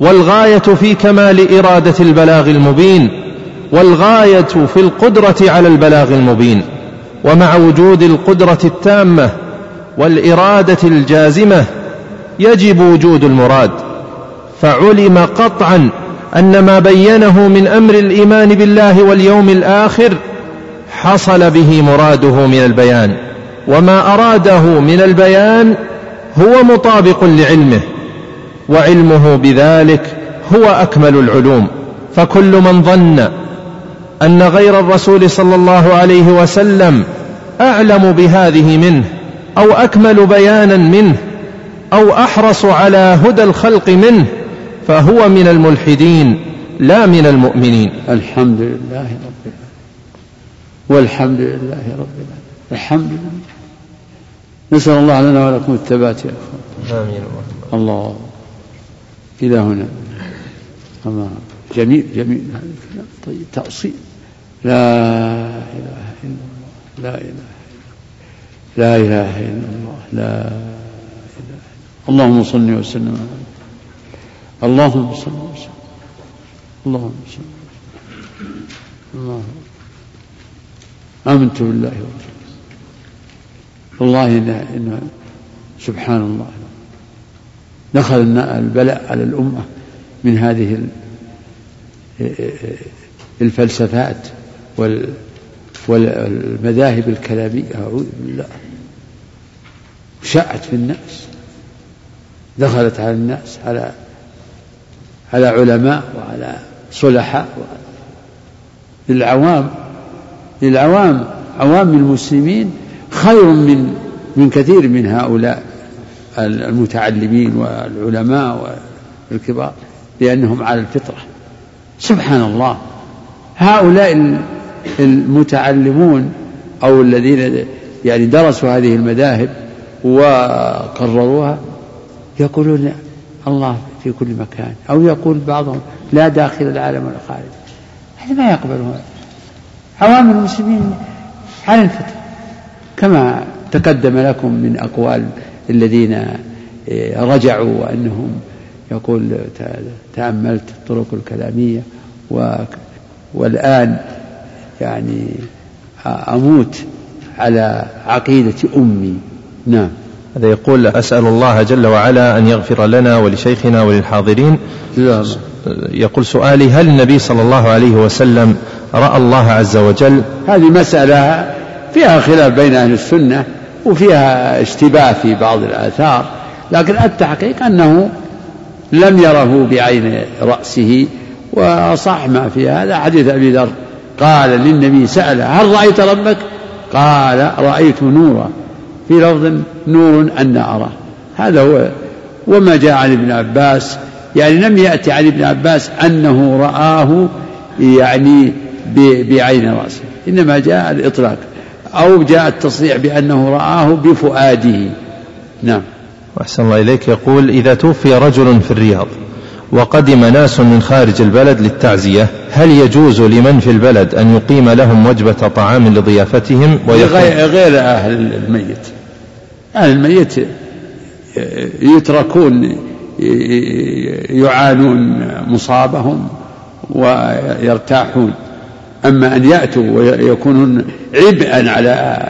والغاية في كمال إرادة البلاغ المبين والغاية في القدرة على البلاغ المبين ومع وجود القدرة التامة والإرادة الجازمة يجب وجود المراد. فعلم قطعا أن ما بينه من أمر الإيمان بالله واليوم الآخر حصل به مراده من البيان وما أراده من البيان هو مطابق لعلمه وعلمه بذلك هو أكمل العلوم. فكل من ظن أن غير الرسول صلى الله عليه وسلم أعلم بهذه منه أو أكمل بيانا منه أو أحرص على هدى الخلق منه فهو من الملحدين لا من المؤمنين. الحمد لله رب العالمين. والحمد لله رب العالمين. الحمد لله. نسأل الله لنا ولكم الثبات يا أخوان. آمين. الله. إلى هنا. الله جميل جميل. هذا الكلام طيب تأصيل. لا إله إلا الله. لا إله لا إله إلا الله. لا إله اللهم صل وسلم. على اللهم صل وسلم. اللهم صل وسلم. الله آمنت بالله ورسوله. والله إنه, إنه سبحان الله. دخل البلاء على الأمة من هذه الفلسفات والمذاهب الكلامية. أعوذ بالله. شاعت في الناس. دخلت على الناس على على علماء وعلى صلحاء للعوام للعوام عوام المسلمين خير من من كثير من هؤلاء المتعلمين والعلماء والكبار لأنهم على الفطرة. سبحان الله هؤلاء المتعلمون أو الذين يعني درسوا هذه المذاهب وقرروها يقولون الله في كل مكان أو يقول بعضهم لا داخل العالم ولا خارج هذا ما يقبله عوام المسلمين على الفطرة. كما تقدم لكم من أقوال الذين رجعوا وأنهم يقول تأملت الطرق الكلامية والآن يعني أموت على عقيدة أمي. نعم. هذا يقول أسأل الله جل وعلا أن يغفر لنا ولشيخنا وللحاضرين. لا يقول سؤالي هل النبي صلى الله عليه وسلم رأى الله عز وجل؟ هذه مسألة فيها خلاف بين أهل السنة وفيها اشتباه في بعض الآثار لكن التحقيق أنه لم يره بعين رأسه وصح ما في هذا. حديث أبي ذر قال للنبي سأل هل رأيت ربك؟ قال رأيت نورا. في لفظ نور أن أراه هذا هو وما جاء عن ابن عباس يعني لم يأتي عن ابن عباس أنه رآه يعني بعين رأسه إنما جاء الإطلاق. أو جاء التصريح بأنه رآه بفؤاده. نعم. أحسن الله إليك. يقول إذا توفي رجل في الرياض وقدم ناس من خارج البلد للتعزية هل يجوز لمن في البلد أن يقيم لهم وجبة طعام لضيافتهم غير, غير أهل الميت. أهل الميت يتركون يعانون مصابهم ويرتاحون. أما أن يأتوا ويكونون عبئا على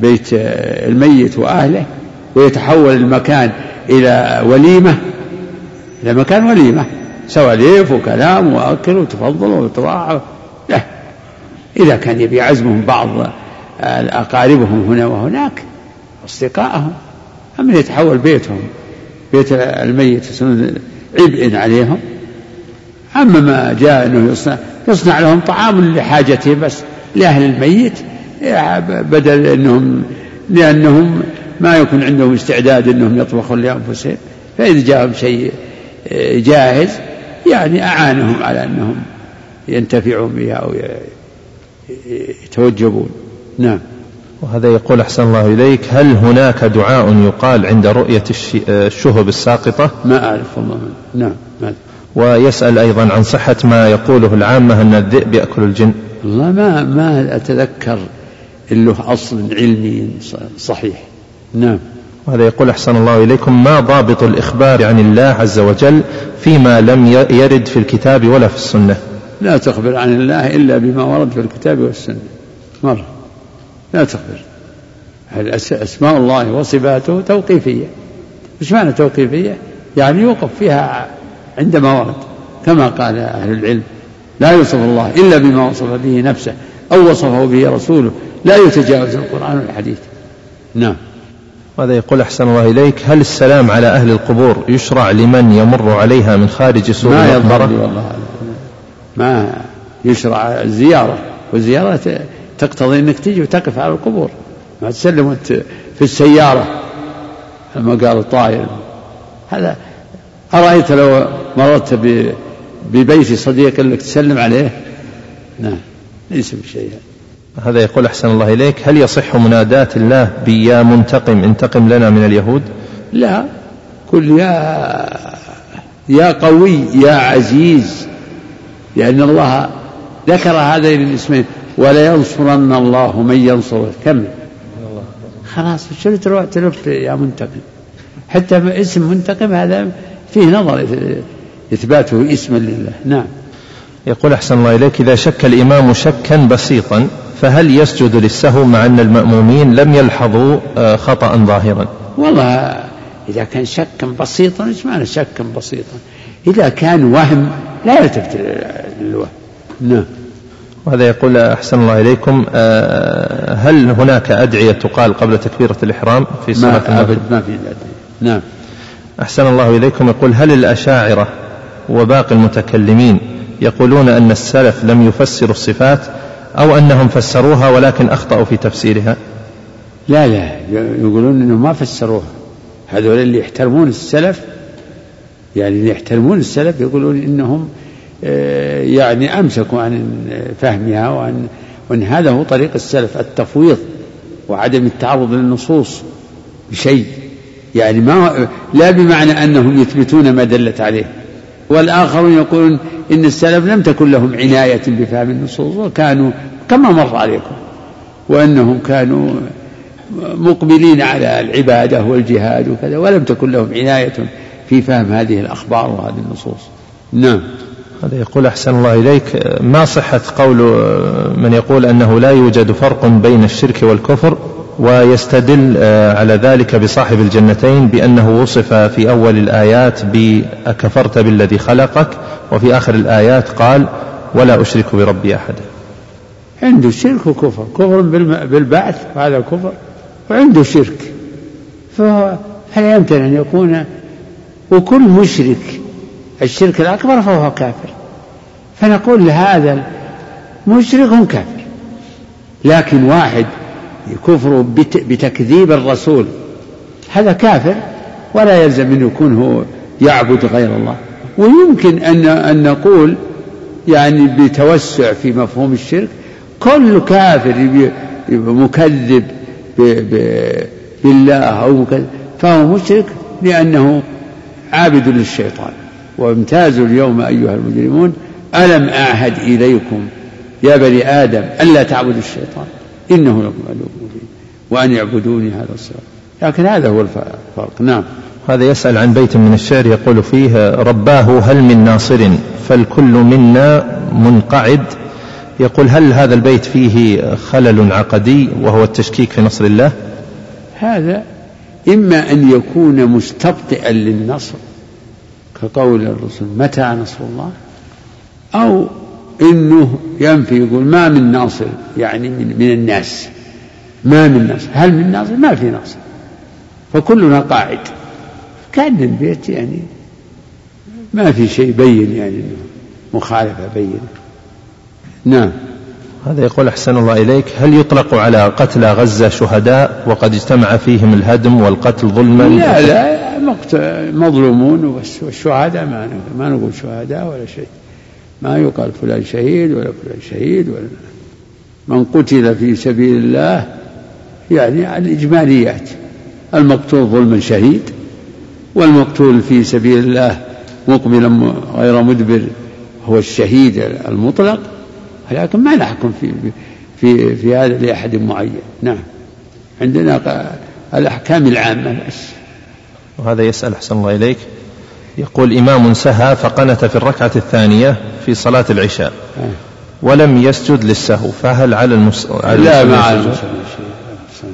بيت الميت وأهله ويتحول المكان إلى وليمة إلى مكان وليمة سواليف وكلام وأكل وتفضل وتراعى لا إذا كان يبي يعزمهم بعض أقاربهم هنا وهناك أصدقائهم أما يتحول بيتهم بيت الميت عبء عليهم أما ما جاء أنه يصنع, يصنع لهم طعام لحاجتهم بس لأهل الميت بدل أنهم لأنهم ما يكون عندهم استعداد أنهم يطبخون لأنفسهم فإذا جاءهم شيء جاهز يعني أعانهم على أنهم ينتفعون بها أو يتوجبون. نعم. وهذا يقول أحسن الله إليك هل هناك دعاء يقال عند رؤية الشهب الساقطة؟ ما أعرف والله. نعم ما ويسأل أيضا عن صحة ما يقوله العامة أن الذئب يأكل الجن. والله ما ما أتذكر له أصل علمي صحيح. نعم. وهذا يقول أحسن الله إليكم ما ضابط الإخبار عن الله عز وجل فيما لم يرد في الكتاب ولا في السنة؟ لا تخبر عن الله إلا بما ورد في الكتاب والسنة. مرة. لا تخبر. أسماء الله وصفاته توقيفية؟ مش معنى توقيفية؟ يعني يوقف فيها عندما ورد كما قال أهل العلم. لا يوصف الله إلا بما وصف به نفسه أو وصفه به رسوله. لا يتجاوز القرآن والحديث. نعم. هذا يقول أحسن الله إليك؟ هل السلام على أهل القبور يشرع لمن يمر عليها من خارج سوق ما المقبرة؟ والله ما يشرع الزيارة والزيارة تقتضي أنك تجي وتقف على القبور. ما تسلم وأنت في السيارة لما قال الطائر. هذا أرأيت لو مررت ببيت صديق لك تسلم عليه؟ نعم ليس بشيء. هذا يقول أحسن الله إليك. هل يصح مناداة الله بيا منتقم انتقم لنا من اليهود؟ لا قل يا يا قوي يا عزيز لأن الله ذكر هذين الاسمين. ولينصرن الله من ينصره كمل خلاص شو تروح تلف يا منتقم؟ حتى اسم منتقم هذا فيه نظر إثباته اسما لله. نعم. يقول أحسن الله إليك إذا شك الإمام شكا بسيطا فهل يسجد للسهو مع أن المأمومين لم يلحظوا آه، خطأ ظاهرا؟ والله إذا كان شكا بسيطا إيش معنى شكا بسيطا؟ إذا كان وهم لا يلتفت للوهم نعم. وهذا يقول أحسن الله إليكم آه، هل هناك أدعية تقال قبل تكبيرة الإحرام في صلاة ما أبد ما في أدعية. نعم. أحسن الله إليكم. يقول هل الأشاعرة وباقي المتكلمين يقولون أن السلف لم يفسروا الصفات أو أنهم فسروها ولكن أخطأوا في تفسيرها؟ لا لا. يقولون أنهم ما فسروها. هذول اللي يحترمون السلف يعني اللي يحترمون السلف يقولون إنهم آه، يعني أمسكوا عن فهمها وأن, وأن هذا هو طريق السلف التفويض وعدم التعرض للنصوص بشيء. يعني ما لا بمعنى أنهم يثبتون ما دلت عليه. والآخرون يقولون إن السلف لم تكن لهم عناية بفهم النصوص وكانوا كما مر عليكم. وأنهم كانوا مقبلين على العبادة والجهاد وكذا ولم تكن لهم عناية في فهم هذه الأخبار وهذه النصوص. نعم. هذا يقول أحسن الله إليك. ما صحة قول من يقول أنه لا يوجد فرق بين الشرك والكفر؟ ويستدل آه، على ذلك بصاحب الجنتين بأنه وصف في أول الآيات بأكفرت بالذي خلقك وفي آخر الآيات قال ولا أشرك بربي أحدا. عنده شرك وكفر كفر بالبعث وهذا كفر وعنده شرك. فهو هل يمكن أن يكون وكل مشرك الشرك الأكبر فهو كافر؟ فنقول لهذا مشرك كافر لكن واحد كفر بتكذيب الرسول. هذا كافر ولا يلزم أن يكون هو يعبد غير الله. ويمكن أن أن نقول يعني بتوسع في مفهوم الشرك كل كافر مكذب بالله أو مكذب فهو مشرك لأنه عابد للشيطان. وامتازوا اليوم أيها المجرمون ألم أعهد إليكم يا بني آدم ألا تعبدوا الشيطان؟ إنه لكم عدو وأن يعبدوني هذا الصراط. لكن هذا هو الفرق. نعم. هذا يسأل عن بيت من الشعر يقول فيه رباه هل من ناصر؟ فالكل منا منقعد. يقول هل هذا البيت فيه خلل عقدي وهو التشكيك في نصر الله؟ هذا إما أن يكون مستبطئا للنصر كقول الرسول متى نصر الله؟ أو إنه ينفي يقول ما من ناصر. يعني من, من الناس. ما من ناصر هل من ناصر ما في ناصر فكلنا قاعد. كان البيت يعني ما في شيء بين يعني مخالفة بين. نعم. هذا يقول أحسن الله إليك. هل يطلق على قتلى غزة شهداء وقد اجتمع فيهم الهدم والقتل ظلما؟ لا لا مظلومون والشهداء ما ما نقول شهداء ولا شيء. ما يقال فلان شهيد ولا فلان شهيد ولا من قتل في سبيل الله يعني الإجماليات المقتول ظلما شهيد والمقتول في سبيل الله مقبلا غير مدبر هو الشهيد المطلق لكن ما نحكم في في في هذا لأحد معين. نعم. عندنا الأحكام العامة. بس وهذا يسأل أحسن الله إليك. يقول إمام سهى فقنت في الركعة الثانية في صلاة العشاء آه. ولم يسجد للسهو فهل على المس... لا ما على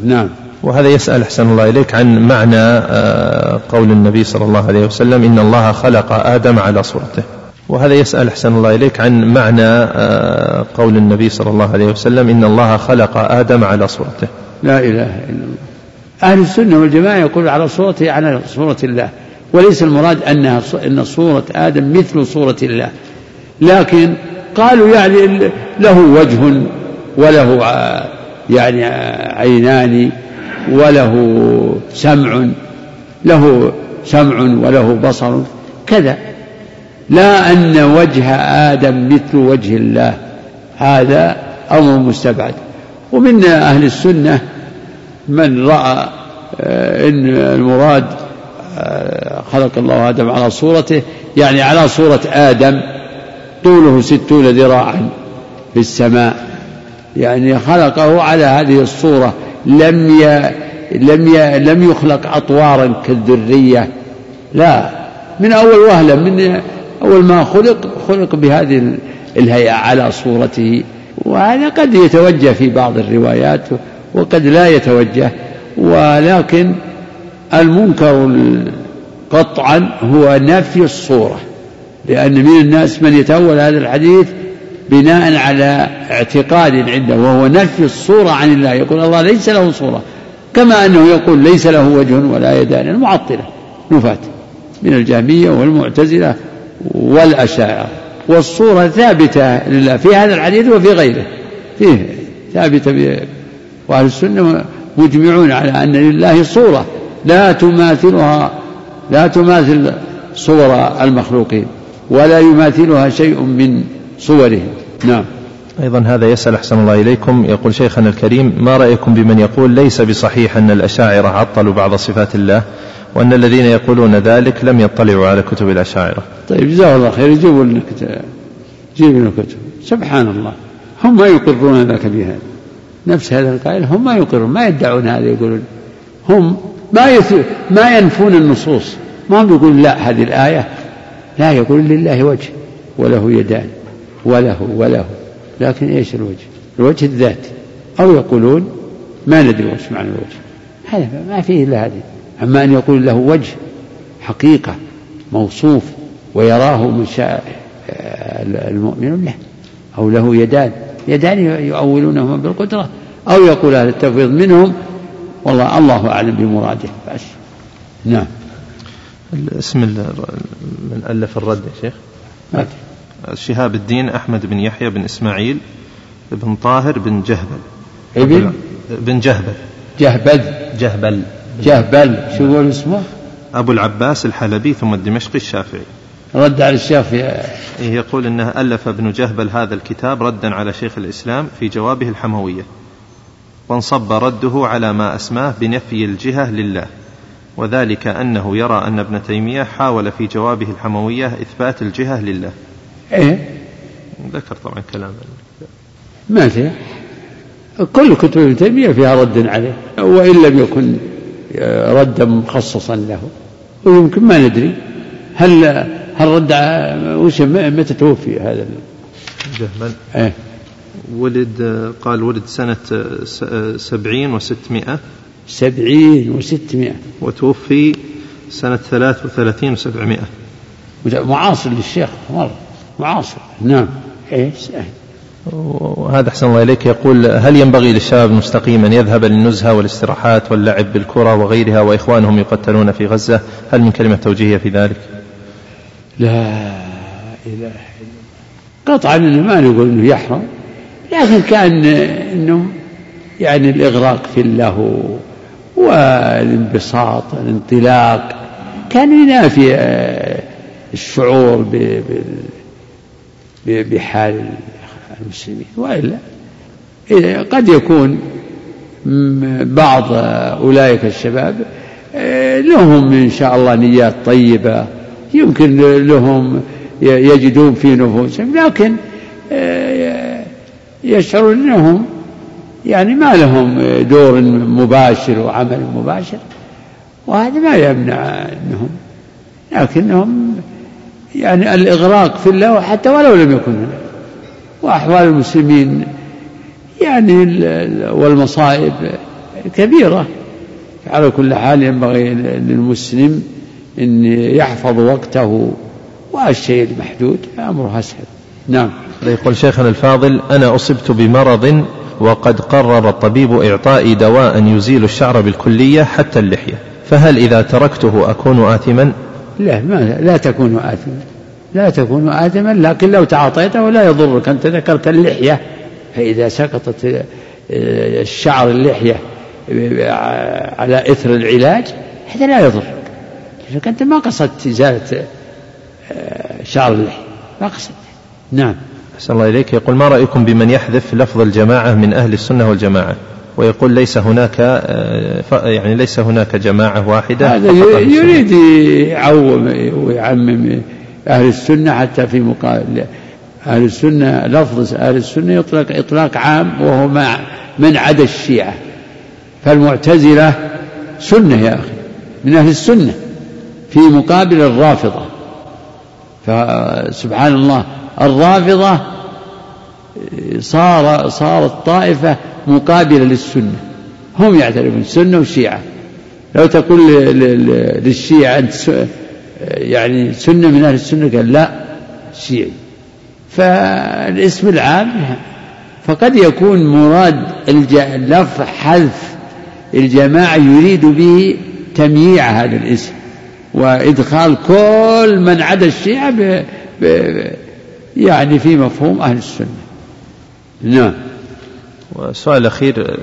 نعم. وهذا يسأل أحسن الله إليك عن معنى آه، قول النبي صلى الله عليه وسلم إن الله خلق آدم على صورته. وهذا يسأل أحسن الله إليك عن معنى آه، قول النبي صلى الله عليه وسلم إن الله خلق آدم على صورته. لا إله إلا الله. أهل السنة والجماعة يقول على صورته على صورة الله. وليس المراد أنها أن صورة آدم مثل صورة الله. لكن قالوا يعني له وجه وله يعني عينان وله سمع له سمع وله بصر كذا. لا أن وجه آدم مثل وجه الله هذا أمر مستبعد. ومن أهل السنة من رأى آه، إن المراد آه، خلق الله آدم على صورته يعني على صورة آدم طوله ستون ذراعا في السماء. يعني خلقه على هذه الصورة لم ي... لم ي... لم يخلق أطوارا كالذرية. لا من أول وهلة من أول ما خلق خلق بهذه الهيئة على صورته. وهذا قد يتوجه في بعض الروايات وقد لا يتوجه. ولكن المنكر قطعا هو نفي الصورة لأن من الناس من يتأول هذا الحديث بناء على اعتقاد عنده وهو نفي الصورة عن الله يقول الله ليس له صورة. كما أنه يقول ليس له وجه ولا يدان المعطلة نفاة من الجهمية والمعتزلة والأشاعرة. والصورة ثابتة لله في هذا الحديث وفي غيره. فيه ثابتة وأهل السنة مجمعون على أن لله صورة لا تماثلها لا تماثل صور المخلوقين ولا يماثلها شيء من صورهم. نعم. أيضا هذا يسأل أحسن الله إليكم. يقول شيخنا الكريم ما رأيكم بمن يقول ليس بصحيح أن الأشاعرة عطلوا بعض صفات الله وأن الذين يقولون ذلك لم يطلعوا على كتب الأشاعرة؟ طيب جزاه الله خير. يجيبوا لنا كتب جيبوا لنا كتب سبحان الله. هم ما يقرون ذاك بهذا نفس هذا القائل هم ما يقرون ما يدعون هذا يقولون هم ما يث... ما ينفون النصوص. ما هم يقولون لا هذه الآية لا يقول لله وجه وله يدان. وله وله. لكن إيش الوجه؟ الوجه الذاتي أو يقولون ما ندري وش معنى الوجه. هذا ما فيه إلا هذه. أما أن يقول له وجه حقيقة موصوف ويراه من شاء المؤمن له أو له يدان. يدان يؤولونهما بالقدرة. أو يقول هذا التفويض منهم والله الله أعلم بمراده. بس. نعم. اسم من ألف الرد يا شيخ. شهاب الدين أحمد بن يحيى بن إسماعيل بن طاهر بن جهبل. إبن؟ بن جهبل. جهبل. جهبل. جهبل. شو يقول اسمه؟ أبو العباس الحلبي ثم الدمشقي الشافعي. رد على الشافعي إيه، يقول إنه ألف ابن جهبل هذا الكتاب ردا على شيخ الإسلام في جوابه الحموية. وانصب رده على ما أسماه بنفي الجهة لله. وذلك أنه يرى أن ابن تيمية حاول في جوابه الحموية إثبات الجهة لله. إيه؟ ذكر طبعا كلام ما فيها كل كتب ابن تيمية فيها رد عليه. وإن لم يكن ردا مخصصا له. ويمكن ما ندري. هل هل رد وش متى توفي هذا جهبل إيه. ولد قال ولد سنة سبعين وستمائة. سبعين وستمائة. وتوفي سنة ثلاث وثلاثين وسبعمائة. معاصر للشيخ مرة. معاصر. نعم. إيه وهذا أحسن الله إليك. يقول هل ينبغي للشباب المستقيم أن يذهب للنزهة والاستراحات واللعب بالكرة وغيرها وإخوانهم يقتلون في غزة؟ هل من كلمة توجيهية في ذلك؟ لا إله إلا قطعا ما نقول أنه يحرم لكن كأن أنه يعني الإغراق في اللهو والانبساط الانطلاق كان ينافي الشعور بحال المسلمين. وإلا قد يكون بعض أولئك الشباب آه، لهم إن شاء الله نيات طيبة يمكن لهم يجدون في نفوسهم لكن آه، يشعرون أنهم يعني ما لهم دور مباشر وعمل مباشر وهذا ما يمنع أنهم لكنهم يعني الإغراق في الله حتى ولو لم يكن هناك. وأحوال المسلمين يعني والمصائب كبيرة. على كل حال ينبغي للمسلم أن يحفظ وقته والشيء المحدود أمره أسهل. نعم. يقول شيخنا الفاضل أنا أصبت بمرض وقد قرر الطبيب إعطائي دواء يزيل الشعر بالكلية حتى اللحية فهل إذا تركته أكون آثما؟ لا ما لا تكون آثما. لا تكون آثما لكن لو تعاطيته لا يضرك. أنت ذكرت اللحية. فإذا سقطت الشعر اللحية على إثر العلاج هذا لا يضرك. لكن أنت ما قصدت إزالة شعر اللحية. ما قصدت. نعم. أحسن الله إليك. يقول ما رأيكم بمن يحذف لفظ الجماعة من أهل السنة والجماعة؟ ويقول ليس هناك يعني ليس هناك جماعة واحدة هذا يريد يعوم ويعمم أهل السنة حتى في مقابل أهل السنة لفظ أهل السنة يطلق إطلاق عام وهو مع من عدا الشيعة. فالمعتزلة سنة يا أخي من أهل السنة في مقابل الرافضة. فسبحان الله الرافضة صار صارت طائفة مقابلة للسنة. هم يعترفون السنة والشيعة لو تقول للشيعة أنت يعني سنة من أهل السنة قال لا شيعي. فالاسم العام فقد يكون مراد اللفظ حذف الجماعة يريد به تمييع هذا الاسم وإدخال كل من عدا الشيعة. يعني في مفهوم أهل السنة. نعم. والسؤال الأخير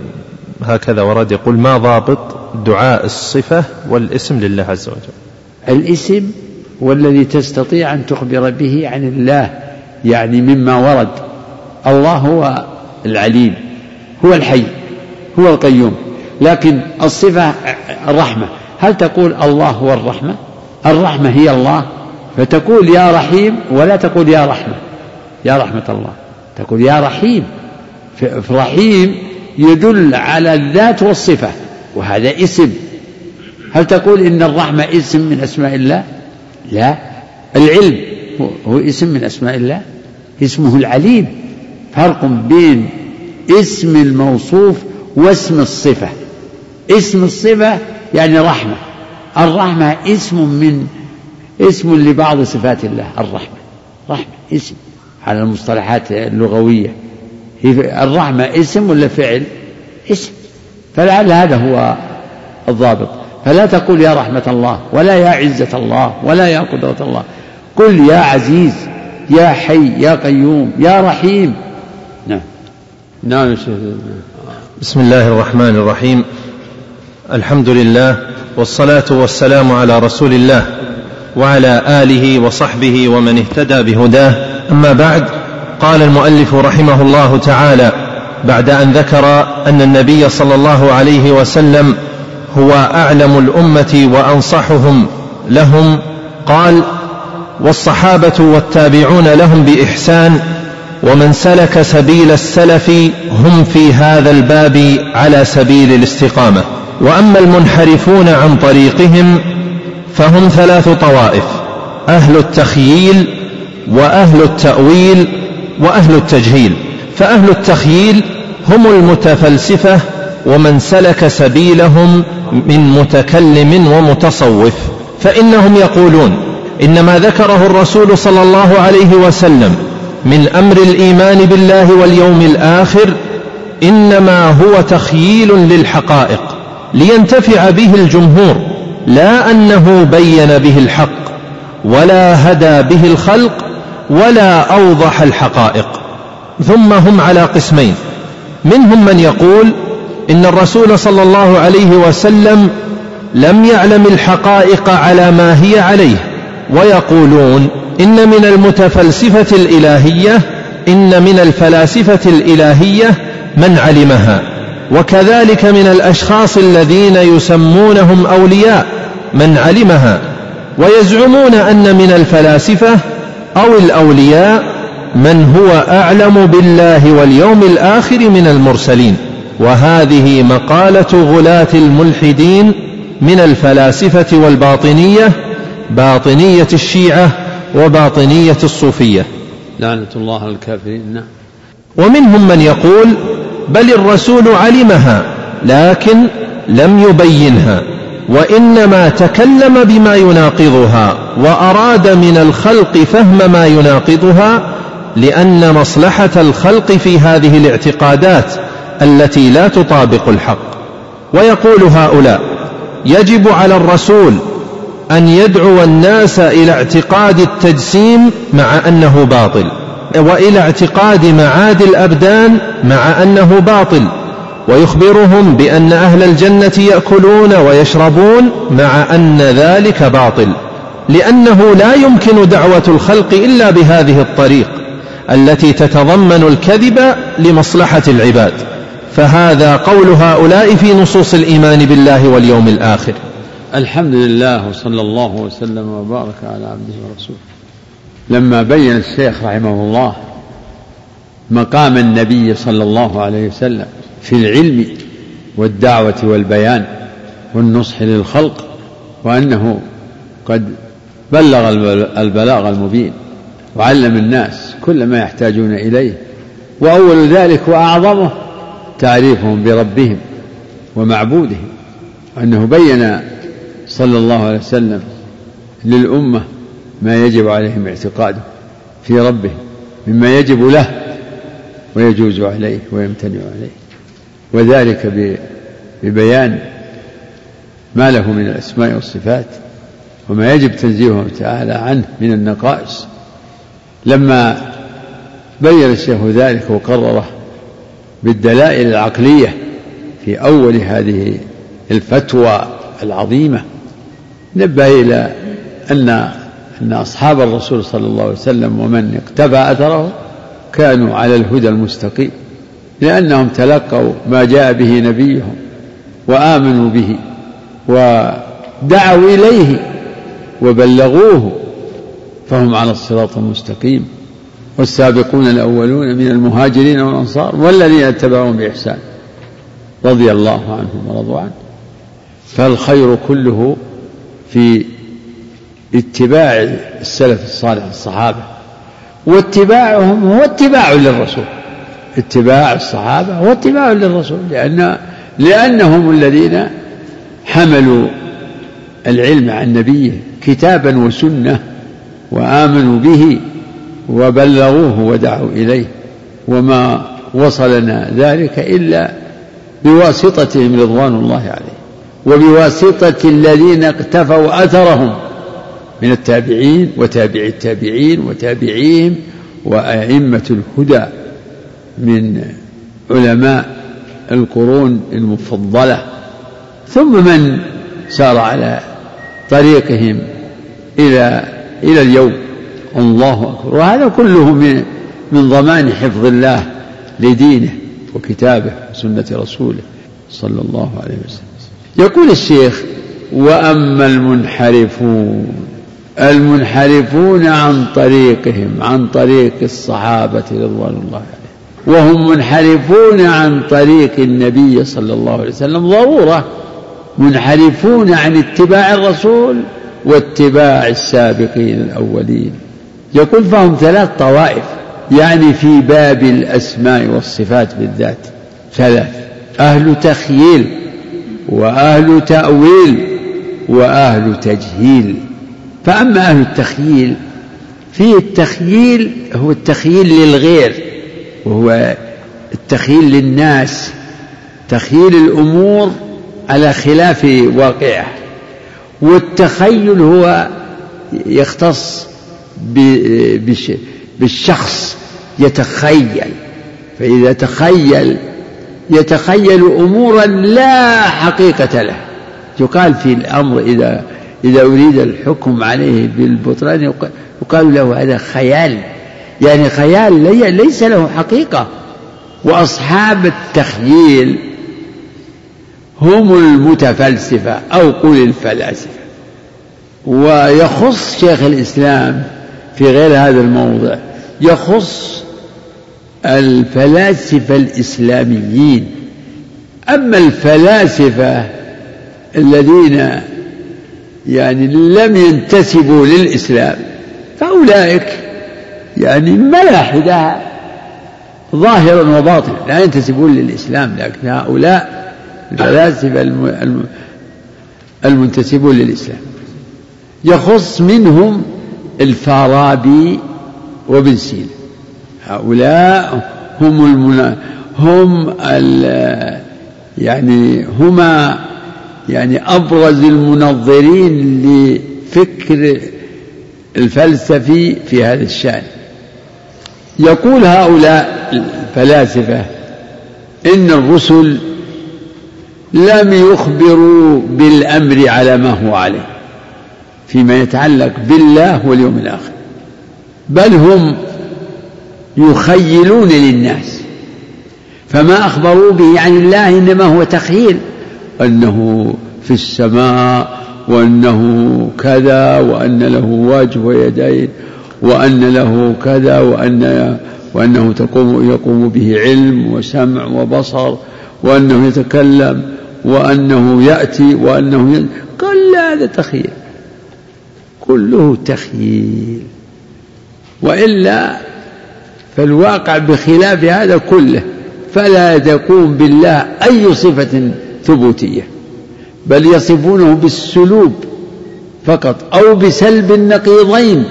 هكذا ورد يقول ما ضابط دعاء الصفة والاسم لله عز وجل؟ الاسم والذي تستطيع أن تخبر به عن الله يعني مما ورد. الله هو العليم هو الحي هو القيوم. لكن الصفة الرحمة هل تقول الله هو الرحمة؟ الرحمة هي الله؟ فتقول يا رحيم ولا تقول يا رحمة. يا رحمة الله. تقول يا رحيم رحيم يدل على الذات والصفة وهذا اسم. هل تقول إن الرحمة اسم من أسماء الله؟ لا. العلم هو اسم من أسماء الله. اسمه العليم. فرق بين اسم الموصوف واسم الصفة. اسم الصفة يعني رحمة. الرحمة اسم من اسم لبعض صفات الله الرحمة. رحمة اسم. على المصطلحات اللغوية. الرحمة اسم ولا فعل؟ اسم. فلعل هذا هو الضابط. فلا تقول يا رحمة الله ولا يا عزة الله ولا يا قدرة الله. قل يا عزيز يا حي يا قيوم يا رحيم. نعم. نعم بسم الله الرحمن الرحيم. الحمد لله والصلاة والسلام على رسول الله وعلى آله وصحبه ومن اهتدى بهداه أما بعد قال المؤلف رحمه الله تعالى بعد أن ذكر أن النبي صلى الله عليه وسلم هو أعلم الأمة وأنصحهم لهم قال والصحابة والتابعون لهم بإحسان ومن سلك سبيل السلف هم في هذا الباب على سبيل الاستقامة. وأما المنحرفون عن طريقهم فهم ثلاث طوائف أهل التخييل وأهل التأويل وأهل التجهيل فأهل التخييل هم المتفلسفة ومن سلك سبيلهم من متكلم ومتصوف فإنهم يقولون إن ما ذكره الرسول صلى الله عليه وسلم من أمر الإيمان بالله واليوم الآخر إنما هو تخييل للحقائق لينتفع به الجمهور لا أنه بين به الحق ولا هدى به الخلق ولا أوضح الحقائق. ثم هم على قسمين. منهم من يقول إن الرسول صلى الله عليه وسلم لم يعلم الحقائق على ما هي عليه ويقولون إن من المتفلسفة الإلهية إن من الفلاسفة الإلهية من علمها. وكذلك من الأشخاص الذين يسمونهم أولياء من علمها. ويزعمون أن من الفلاسفة أو الأولياء من هو أعلم بالله واليوم الآخر من المرسلين. وهذه مقالة غلاة الملحدين من الفلاسفة والباطنية باطنية الشيعة وباطنية الصوفية. لعنة الله على الكافرين. نعم. ومنهم من يقول بل الرسول علمها لكن لم يبينها. وإنما تكلم بما يناقضها وأراد من الخلق فهم ما يناقضها لأن مصلحة الخلق في هذه الاعتقادات التي لا تطابق الحق. ويقول هؤلاء يجب على الرسول أن يدعو الناس إلى اعتقاد التجسيم مع أنه باطل وإلى اعتقاد معاد الأبدان مع أنه باطل ويخبرهم بأن أهل الجنة يأكلون ويشربون مع أن ذلك باطل لأنه لا يمكن دعوة الخلق إلا بهذه الطريق التي تتضمن الكذب لمصلحة العباد. فهذا قول هؤلاء في نصوص الإيمان بالله واليوم الآخر. الحمد لله وصلى الله وسلم وبارك على عبده ورسوله. لما بين الشيخ رحمه الله مقام النبي صلى الله عليه وسلم في العلم والدعوة والبيان والنصح للخلق وأنه قد بلغ البلاغ المبين وعلم الناس كل ما يحتاجون إليه وأول ذلك وأعظمه تعريفهم بربهم ومعبودهم أنه بين صلى الله عليه وسلم للأمة ما يجب عليهم اعتقاده في ربه مما يجب له ويجوز عليه ويمتنع عليه. وذلك ببيان ما له من الأسماء والصفات وما يجب تنزيهه تعالى عنه من النقائص. لما بين الشيخ ذلك وقرره بالدلائل العقلية في أول هذه الفتوى العظيمة نبه إلى أن أن أصحاب الرسول صلى الله عليه وسلم ومن اقتفى أثره كانوا على الهدى المستقيم. لأنهم تلقوا ما جاء به نبيهم وآمنوا به ودعوا إليه وبلغوه فهم على الصراط المستقيم والسابقون الأولون من المهاجرين والأنصار والذين اتبعوهم بإحسان رضي الله عنهم ورضوا عنه. فالخير كله في اتباع السلف الصالح الصحابة واتباعهم هو اتباع للرسول. اتباع الصحابة هو اتباع للرسول لأن لأنهم الذين حملوا العلم عن نبيه كتابا وسنة وآمنوا به وبلغوه ودعوا إليه وما وصلنا ذلك إلا بواسطتهم رضوان الله عليه وبواسطة الذين اقتفوا أثرهم من التابعين وتابع التابعين وتابعيهم وأئمة الهدى. من علماء القرون المفضلة ثم من سار على طريقهم إلى إلى اليوم. الله أكبر. وهذا كله من من ضمان حفظ الله لدينه وكتابه وسنة رسوله صلى الله عليه وسلم. يقول الشيخ وأما المنحرفون المنحرفون عن طريقهم عن طريق الصحابة رضوان الله عليهم. وهم منحرفون عن طريق النبي صلى الله عليه وسلم. ضرورة. منحرفون عن اتباع الرسول واتباع السابقين الأولين. يقول فهم ثلاث طوائف يعني في باب الأسماء والصفات بالذات. ثلاث. أهل تخييل وأهل تأويل وأهل تجهيل. فأما أهل التخييل في التخييل هو التخييل للغير. وهو التخييل للناس تخييل الأمور على خلاف واقعه والتخيل هو يختص بالشخص يتخيل. فإذا تخيل يتخيل أمورا لا حقيقة له. يقال في الأمر إذا إذا أريد الحكم عليه بالبطلان يقال له هذا خيال. يعني خيال ليس له حقيقة. وأصحاب التخييل هم المتفلسفة أو قل الفلاسفة. ويخص شيخ الإسلام في غير هذا الموضع يخص الفلاسفة الإسلاميين. أما الفلاسفة الذين يعني لم ينتسبوا للإسلام فأولئك يعني ملاحدة ظاهرا وباطنا لا ينتسبون للإسلام لكن هؤلاء الفلاسفة المنتسبون للإسلام. يخص منهم الفارابي وابن سينا. هؤلاء هم المنا هم يعني هما يعني أبرز المنظرين لفكر الفلسفي في هذا الشأن. يقول هؤلاء الفلاسفة إن الرسل لم يخبروا بالأمر على ما هو عليه فيما يتعلق بالله واليوم الآخر بل هم يخيلون للناس فما أخبروا به عن الله إنما هو تخيل أنه في السماء وأنه كذا وأن له وجه ويدين وأن له كذا وأن وأنه تقوم يقوم به علم وسمع وبصر وأنه يتكلم وأنه يأتي وأنه ي... كل هذا تخيل كله تخييل. وإلا فالواقع بخلاف هذا كله فلا تقوم بالله أي صفة ثبوتية بل يصفونه بالسلوب فقط أو بسلب النقيضين.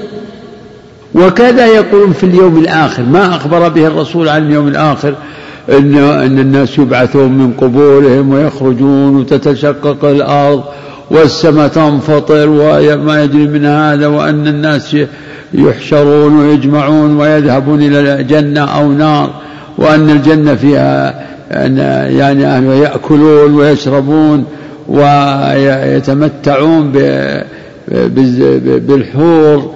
وكذا يقولون في اليوم الآخر. ما أخبر به الرسول عن اليوم الآخر؟ إن, إن الناس يبعثون من قبورهم ويخرجون وتتشقق الأرض والسماء تنفطر وما يجري من هذا وأن الناس يحشرون ويجمعون ويذهبون إلى الجنة أو نار وأن الجنة فيها يعني أهلها يأكلون ويشربون ويتمتعون بالحور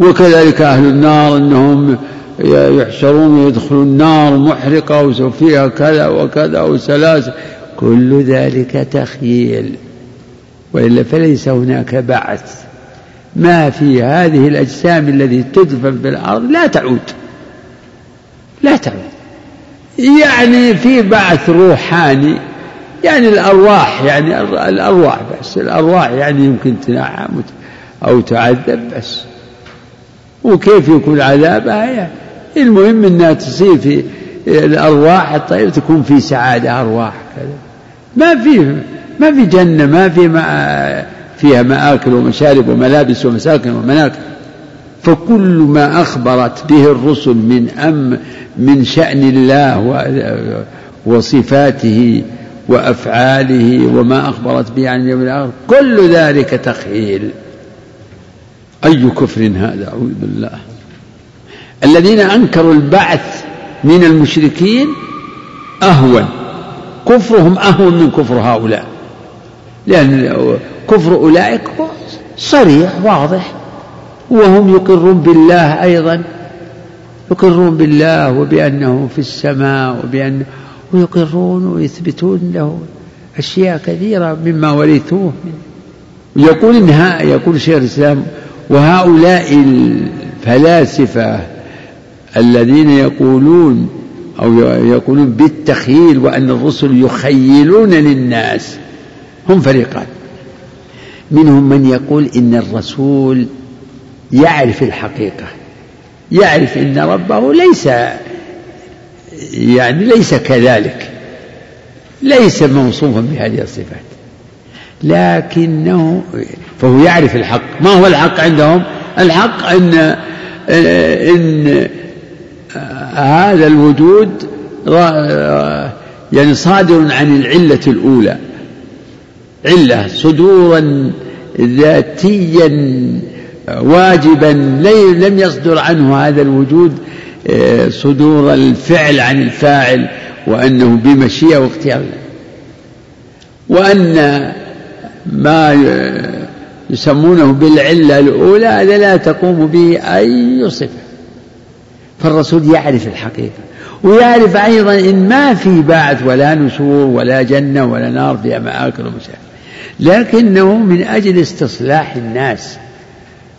وكذلك أهل النار أنهم يحشرون ويدخلون النار محرقة وفيها كذا وكذا وسلاسل. كل ذلك تخيل وإلا فليس هناك بعث. ما في هذه الأجسام التي تدفن في الأرض لا تعود. لا تعود. يعني في بعث روحاني. يعني الأرواح يعني الأرواح بس. الأرواح يعني يمكن تنعم أو تعذب بس. وكيف يكون عذابها يعني المهم إنها تصير في الأرواح الطيبه تكون في سعادة أرواح كذا. ما في ما في جنة ما في ما فيها مآكل ومشارب وملابس ومساكن ومناكل فكل ما أخبرت به الرسل من أم من شأن الله وصفاته وأفعاله وما أخبرت به عن اليوم الآخر كل ذلك تخيل. أي كفر هذا؟ أعوذ بالله. الذين أنكروا البعث من المشركين أهون. كفرهم أهون من كفر هؤلاء. لأن كفر أولئك صريح واضح. وهم يقرون بالله أيضا. يقرون بالله وبأنه في السماء وبأنه ويقرون ويثبتون له أشياء كثيرة مما ورثوه. يقول إنها يقول شيخ الإسلام وهؤلاء الفلاسفة الذين يقولون أو يقولون بالتخيل وأن الرسل يخيلون للناس هم فريقان. منهم من يقول إن الرسول يعرف الحقيقة يعرف أن ربه ليس يعني ليس كذلك ليس موصوفا بهذه الصفات. لكنه فهو يعرف الحق. ما هو الحق عندهم؟ الحق أن إن هذا الوجود يعني صادر عن العلة الأولى. علة صدورا ذاتيا واجبا لم يصدر عنه هذا الوجود صدور الفعل عن الفاعل وأنه بمشيئة واختيار وأن ما يسمونه بالعلة الأولى هذا لا تقوم به أي صفة. فالرسول يعرف الحقيقة ويعرف أيضا إن ما في بعث ولا نشور ولا جنة ولا نار فيها مآكل ومشاكل لكنه من أجل استصلاح الناس.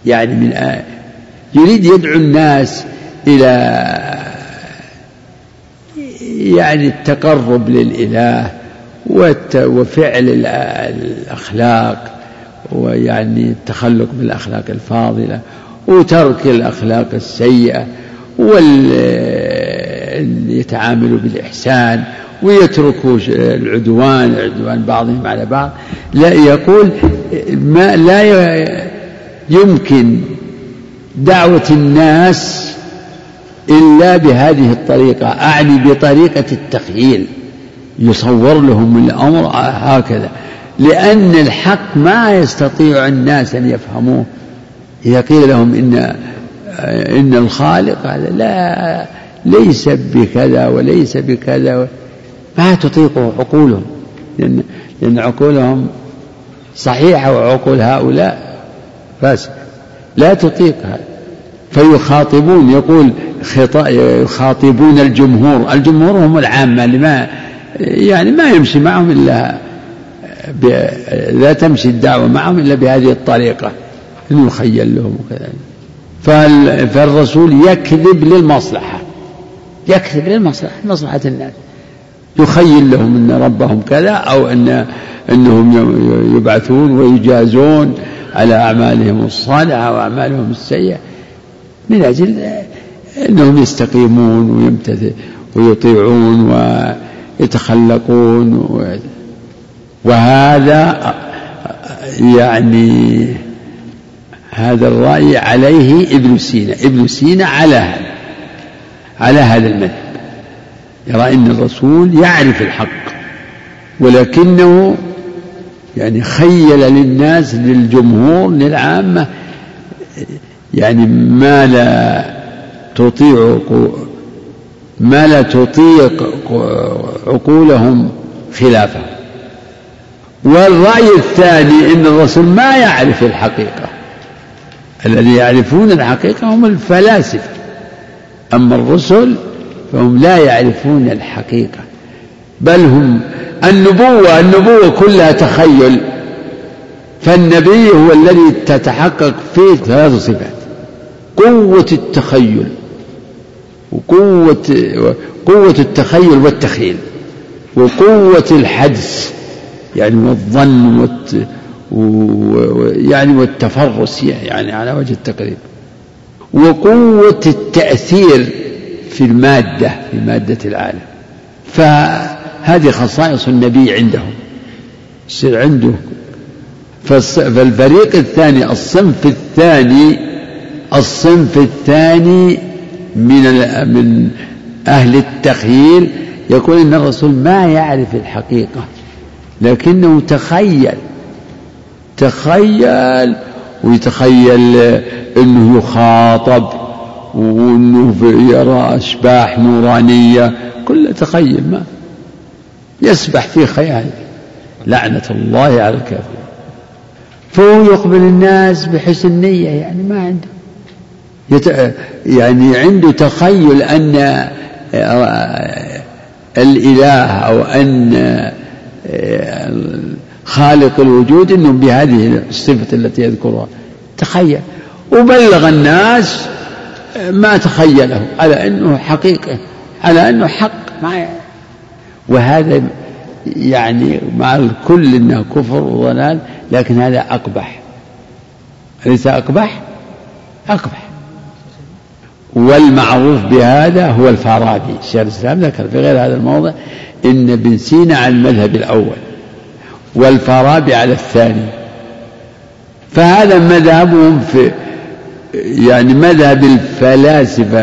يعني من يريد يدعو الناس إلى يعني التقرب للإله وفعل الأخلاق. ويعني التخلق بالأخلاق الفاضلة وترك الأخلاق السيئة وال يتعاملوا بالإحسان ويتركوا العدوان عدوان بعضهم على بعض. لا يقول ما لا يمكن دعوة الناس إلا بهذه الطريقة. أعني بطريقة التخييل. يصور لهم الأمر هكذا. لأن الحق ما يستطيع الناس أن يفهموه. إذا قيل لهم إن إن الخالق هذا لا ليس بكذا وليس بكذا. ما تطيقه عقولهم لأن, لأن عقولهم صحيحة وعقول هؤلاء فاسدة لا تطيق هذا. فيخاطبون يقول يخاطبون الجمهور. الجمهور هم العامة اللي ما يعني ما يمشي معهم إلا لا تمشي الدعوة معهم إلا بهذه الطريقة يخيل لهم وكذا فالرسول يكذب للمصلحة يكذب للمصلحة مصلحة الناس. يخيل لهم أن ربهم كذا أو أن أنهم يبعثون ويجازون على أعمالهم الصالحة وأعمالهم السيئة. من أجل أنهم يستقيمون ويمتثل ويطيعون ويتخلقون وهذا يعني هذا الرأي عليه ابن سينا ابن سينا على هذا على هذا المذهب. يرى أن الرسول يعرف الحق ولكنه يعني خيل للناس للجمهور للعامة يعني ما لا تطيع ما لا تطيق عقولهم خلافه. والرأي الثاني أن الرسول ما يعرف الحقيقة. الذي يعرفون الحقيقة هم الفلاسفة. أما الرسل فهم لا يعرفون الحقيقة. بل هم النبوة النبوة كلها تخيل. فالنبي هو الذي تتحقق فيه ثلاث صفات. قوة التخيل وقوة قوة التخيل والتخيل وقوة الحدس. يعني والظن والت يعني والتفرس يعني على وجه التقريب. وقوة التأثير في المادة في مادة العالم. فهذه خصائص النبي عندهم. يصير عنده. فالفريق الثاني الصنف الثاني الصنف الثاني من من أهل التخييل يقول إن الرسول ما يعرف الحقيقة. لكنه تخيل تخيل ويتخيل إنه يخاطب وإنه يرى أشباح نورانية كله تخيل ما يسبح في خياله. لعنة الله على الكافرين. فهو يقبل الناس بحسن نيه يعني ما عنده. يت... يعني عنده تخيل أن الإله أو أن خالق الوجود إنه بهذه الصفة التي يذكرها. تخيل. وبلغ الناس ما تخيله. على أنه حقيقة. على أنه حق. ما وهذا يعني مع الكل إنه كفر وضلال لكن هذا أقبح. أليس أقبح؟ أقبح. والمعروف بهذا هو الفارابي شيخ الإسلام ذكر في غير هذا الموضع إن ابن سينا على المذهب الأول والفارابي على الثاني. فهذا مذهبهم في يعني مذهب الفلاسفة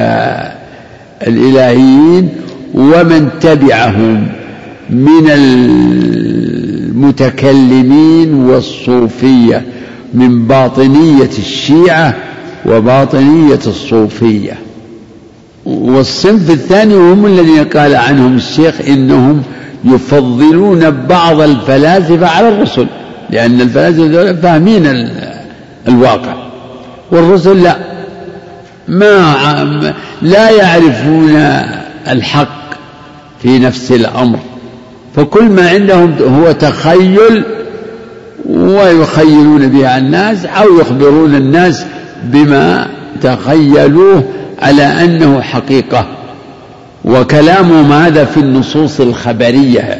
الإلهيين ومن تبعهم من المتكلمين والصوفية من باطنية الشيعة وباطنية الصوفية. والصنف الثاني هم الذين قال عنهم الشيخ إنهم يفضلون بعض الفلاسفة على الرسل لأن الفلاسفة فاهمين الواقع. والرسل لا. ما لا يعرفون الحق في نفس الأمر. فكل ما عندهم هو تخيل ويخيلون به الناس أو يخبرون الناس بما تخيلوه على أنه حقيقة. وكلامهم هذا في النصوص الخبرية؟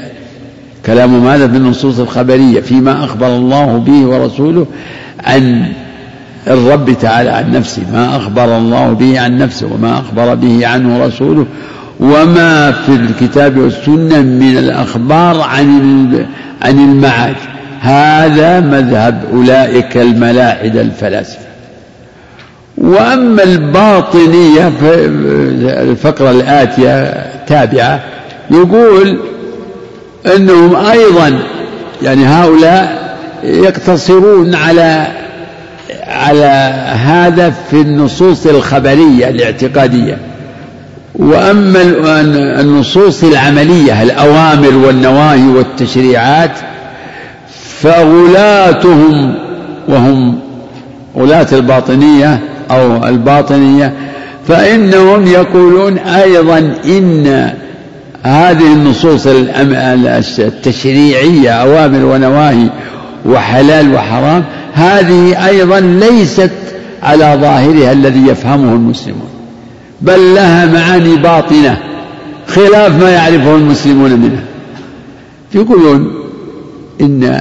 كلامهم هذا في النصوص الخبرية فيما أخبر الله به ورسوله عن الرب تعالى عن نفسه ما أخبر الله به عن نفسه وما أخبر به عنه رسوله وما في الكتاب والسنة من الأخبار عن عن المعاد هذا مذهب أولئك الملاحدة الفلاسفة. وأما الباطنية الفقرة الآتية تابعة يقول أنهم أيضا يعني هؤلاء يقتصرون على على هذا في النصوص الخبرية الاعتقادية. وأما النصوص العملية الأوامر والنواهي والتشريعات فغلاتهم وهم غلاة الباطنية أو الباطنية فإنهم يقولون أيضا إن هذه النصوص التشريعية أوامر ونواهي وحلال وحرام هذه أيضا ليست على ظاهرها الذي يفهمه المسلمون بل لها معاني باطنة خلاف ما يعرفه المسلمون منها. يقولون إن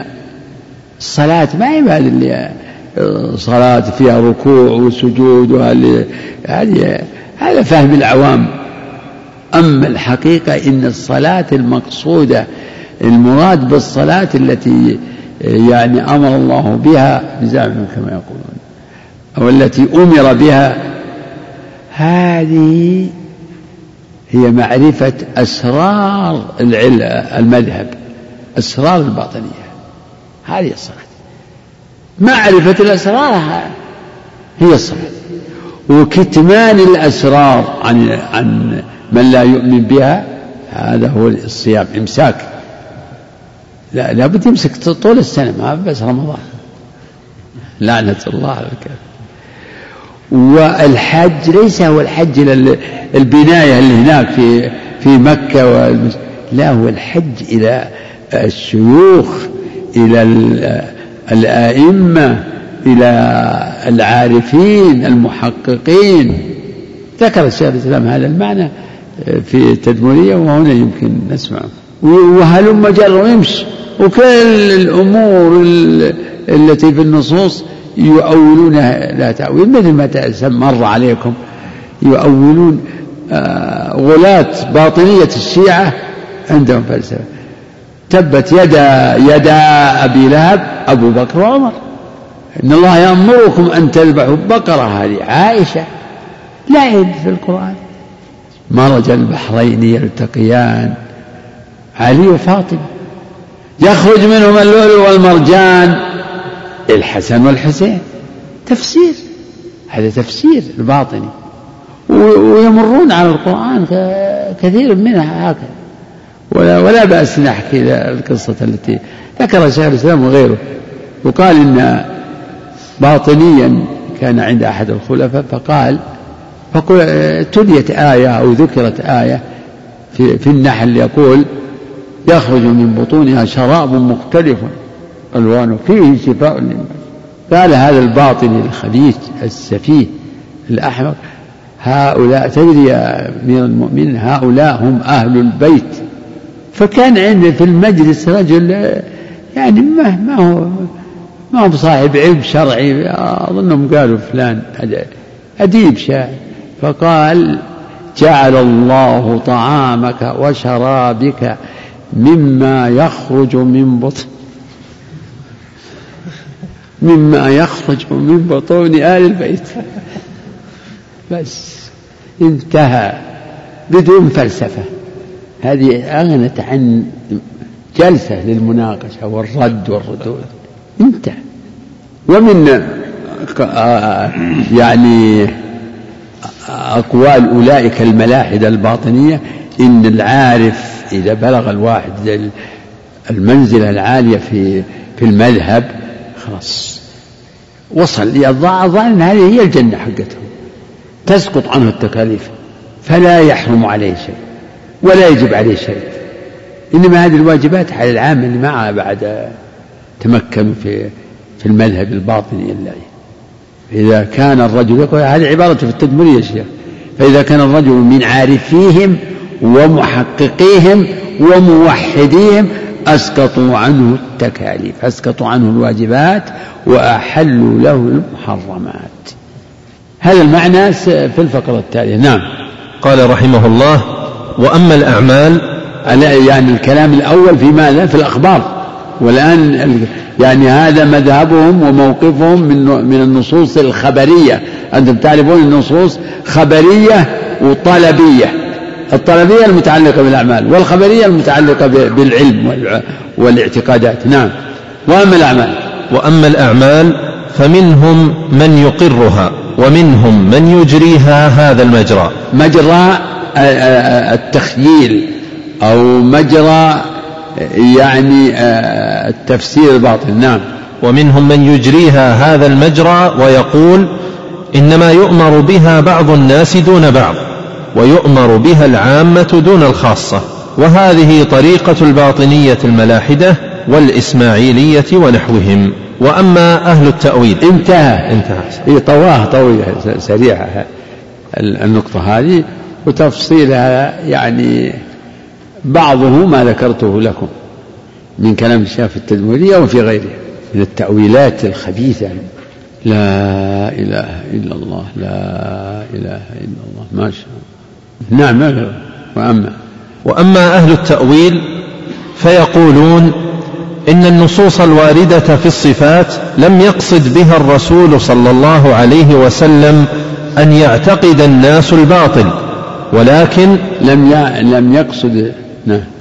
الصلاة ما اللي صلاة فيها ركوع وسجود وهذه هذا فهم العوام. أما الحقيقة إن الصلاة المقصودة المراد بالصلاة التي يعني أمر الله بها بزعمهم كما يقولون أو التي أمر بها هذه هي معرفة أسرار المذهب أسرار الباطنية. هذه الصلاة. معرفة الأسرار هي الصلاة وكتمان الأسرار عن عن من لا يؤمن بها هذا هو الصيام إمساك. لا لابد يمسك طول السنة ما بس رمضان. لعنة الله على الكافر. والحج ليس هو الحج إلى البناية اللي هناك في في مكة. لا هو الحج إلى الشيوخ إلى الآئمة إلى العارفين المحققين. ذكر الشيخ الإسلام هذا المعنى في التدمرية وهنا يمكن نسمعه. وهلم جر ويمشي. وكل الأمور التي في النصوص يؤولونها لا تأويل مثل ما مر عليكم. يؤولون آه، غلاة باطنية الشيعة عندهم فلسفة. تبت يدا يدا أبي لهب أبو بكر وعمر. إن الله يأمركم أن تذبحوا بقرة هذه عائشة لا في القرآن. مرج البحرين يلتقيان علي وفاطمة. يخرج منهما اللؤلؤ والمرجان الحسن والحسين. تفسير هذا تفسير الباطني. ويمرون على القرآن كثير منها هكذا. ولا, ولا بأس نحكي القصة التي ذكر شيخ الإسلام وغيره وقال إن باطنيا كان عند أحد الخلفاء فقال تليت آية أو ذكرت آية في, في النحل يقول يخرج من بطونها شراب مختلف ألوانه فيه شفاء للناس. قال هذا الباطل الخبيث السفيه الأحمق هؤلاء تدري يا أمير المؤمنين هؤلاء هم أهل البيت. فكان عنده في المجلس رجل يعني ما ما هو ما هو بصاحب علم شرعي. أظنهم قالوا فلان أديب شاعر. فقال جعل الله طعامك وشرابك مما يخرج من بطن مما يخرج من بطون آل البيت. بس انتهى بدون فلسفة. هذه أغنت عن جلسة للمناقشة والرد والردود. انتهى ومن آه، يعني أقوال أولئك الملاحدة الباطنية إن العارف إذا بلغ الواحد المنزلة العالية في في المذهب خلاص. وصل. أن هذه هي الجنة حقته تسقط عنه التكاليف. فلا يحرم عليه شيء. ولا يجب عليه شيء. إنما هذه الواجبات على العامة اللي معها بعد تمكنوا في في المذهب الباطني اللي إذا كان الرجل هذه عبارة في التدمرية شيخ. فإذا كان الرجل من عارفيهم ومحققيهم وموحديهم أسقطوا عنه التكاليف أسقطوا عنه الواجبات وأحلوا له المحرمات. هذا المعنى في الفقرة التالية. نعم. قال رحمه الله وأما الأعمال يعني الكلام الأول في ماذا؟ في الأخبار. والآن يعني هذا مذهبهم وموقفهم من من النصوص الخبرية. أنتم تعرفون النصوص خبرية وطلبية. الطلبية المتعلقة بالأعمال والخبرية المتعلقة بالعلم والاعتقادات. نعم. وأما الأعمال. وأما الأعمال فمنهم من يقرها ومنهم من يجريها هذا المجرى. مجرى التخييل. أو مجرى يعني التفسير الباطل نعم. ومنهم من يجريها هذا المجرى ويقول إنما يؤمر بها بعض الناس دون بعض ويؤمر بها العامة دون الخاصة. وهذه طريقة الباطنية الملاحدة والإسماعيلية ونحوهم. وأما أهل التأويل انتهى. انتهى. طواها طويلة سريعة النقطة هذه وتفصيلها يعني بعضه ما ذكرته لكم من كلام الشافعي التدمري أو في غيره من التأويلات الخبيثة. لا إله إلا الله لا إله إلا الله ما شاء الله. نعم وأما وأما أهل التأويل فيقولون إن النصوص الواردة في الصفات لم يقصد بها الرسول صلى الله عليه وسلم أن يعتقد الناس الباطل ولكن لم لم يقصد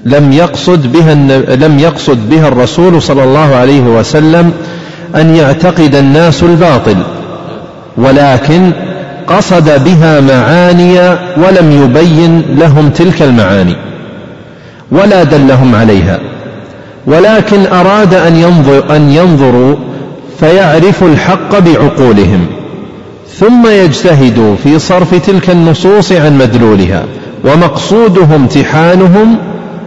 لم يقصد بها لم يقصد بها الرسول صلى الله عليه وسلم أن يعتقد الناس الباطل ولكن قصد بها معاني ولم يبين لهم تلك المعاني ولا دلهم عليها ولكن أراد أن ينظر أن ينظروا فيعرفوا الحق بعقولهم ثم يجتهدوا في صرف تلك النصوص عن مدلولها ومقصوده امتحانهم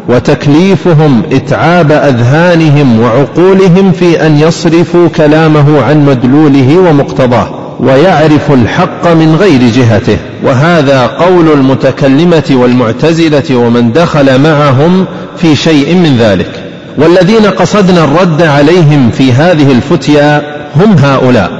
وتكليفهم إتعاب أذهانهم وعقولهم في أن يصرفوا كلامه عن مدلوله ومقتضاه ويعرفوا الحق من غير جهته. وهذا قول المتكلمة والمعتزلة ومن دخل معهم في شيء من ذلك. والذين قصدنا الرد عليهم في هذه الفتيا هم هؤلاء.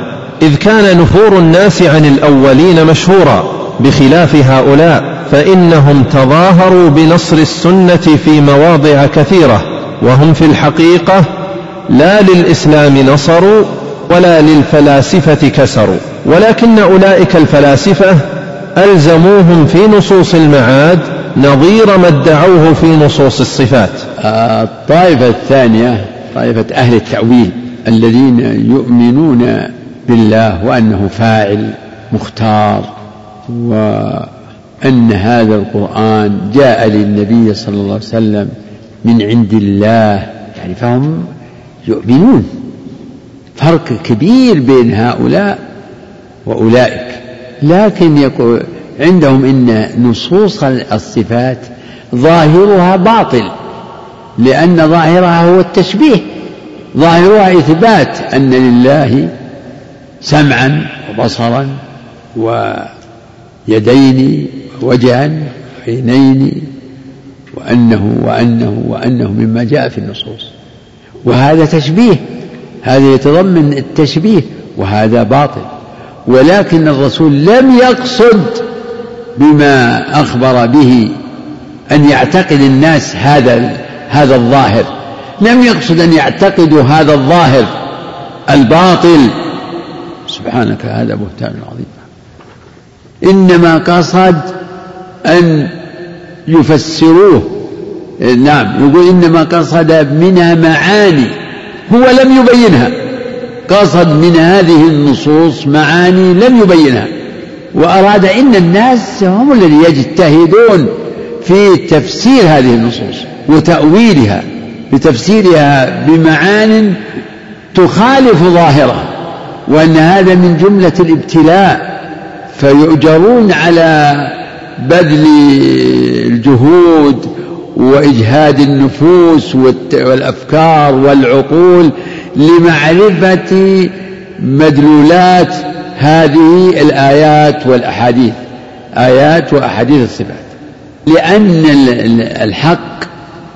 إذ كان نفور الناس عن الأولين مشهورا بخلاف هؤلاء فإنهم تظاهروا بنصر السنة في مواضع كثيرة وهم في الحقيقة لا للإسلام نصروا ولا للفلاسفة كسروا ولكن أولئك الفلاسفة ألزموهم في نصوص المعاد نظير ما ادعوه في نصوص الصفات. الطائفة الثانية طائفة أهل التأويل الذين يؤمنون بالله وأنه فاعل مختار و أن هذا القرآن جاء للنبي صلى الله عليه وسلم من عند الله. يعني فهم يؤمنون. فرق كبير بين هؤلاء وأولئك. لكن يقول عندهم إن نصوص الصفات ظاهرها باطل لأن ظاهرها هو التشبيه. ظاهرها إثبات أن لله سمعا وبصرا ويدين وجها عينين وأنه وأنه وأنه مما جاء في النصوص. وهذا تشبيه هذا يتضمن التشبيه وهذا باطل. ولكن الرسول لم يقصد بما أخبر به أن يعتقد الناس هذا هذا الظاهر. لم يقصد أن يعتقدوا هذا الظاهر الباطل. سبحانك هذا بهتان عظيم. إنما قصد أن يفسروه. نعم يقول إنما قصد منها معاني هو لم يبينها. قصد من هذه النصوص معاني لم يبينها. وأراد إن الناس هم الذين يجتهدون في تفسير هذه النصوص وتأويلها بتفسيرها بمعان تخالف ظاهرها وأن هذا من جملة الابتلاء. فيؤجرون على بذل الجهود وإجهاد النفوس والأفكار والعقول لمعرفة مدلولات هذه الآيات والأحاديث آيات وأحاديث الصفات. لأن الحق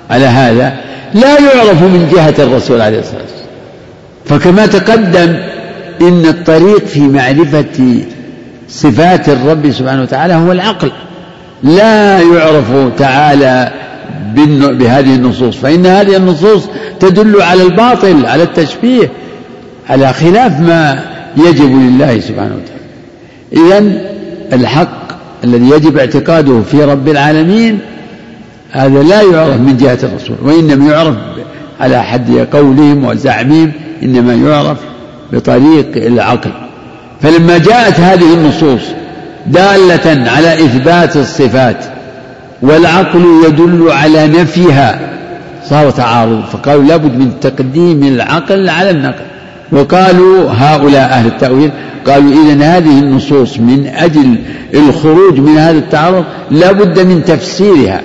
على هذا لا يعرف من جهة الرسول عليه الصلاة والسلام. فكما تقدم إن الطريق في معرفة صفات الرب سبحانه وتعالى هو العقل. لا يعرف تعالى بهذه النصوص. فإن هذه النصوص تدل على الباطل على التشبيه على خلاف ما يجب لله سبحانه وتعالى. إذا الحق الذي يجب اعتقاده في رب العالمين هذا لا يعرف من جهة الرسول وإنما يعرف على حد قولهم وزعمهم إنما يعرف بطريق العقل. فلما جاءت هذه النصوص دالة على إثبات الصفات والعقل يدل على نفيها. صار تعارض فقالوا لابد من تقديم العقل على النقل. وقالوا هؤلاء أهل التأويل قالوا إذا هذه النصوص من أجل الخروج من هذا التعارض لابد من تفسيرها.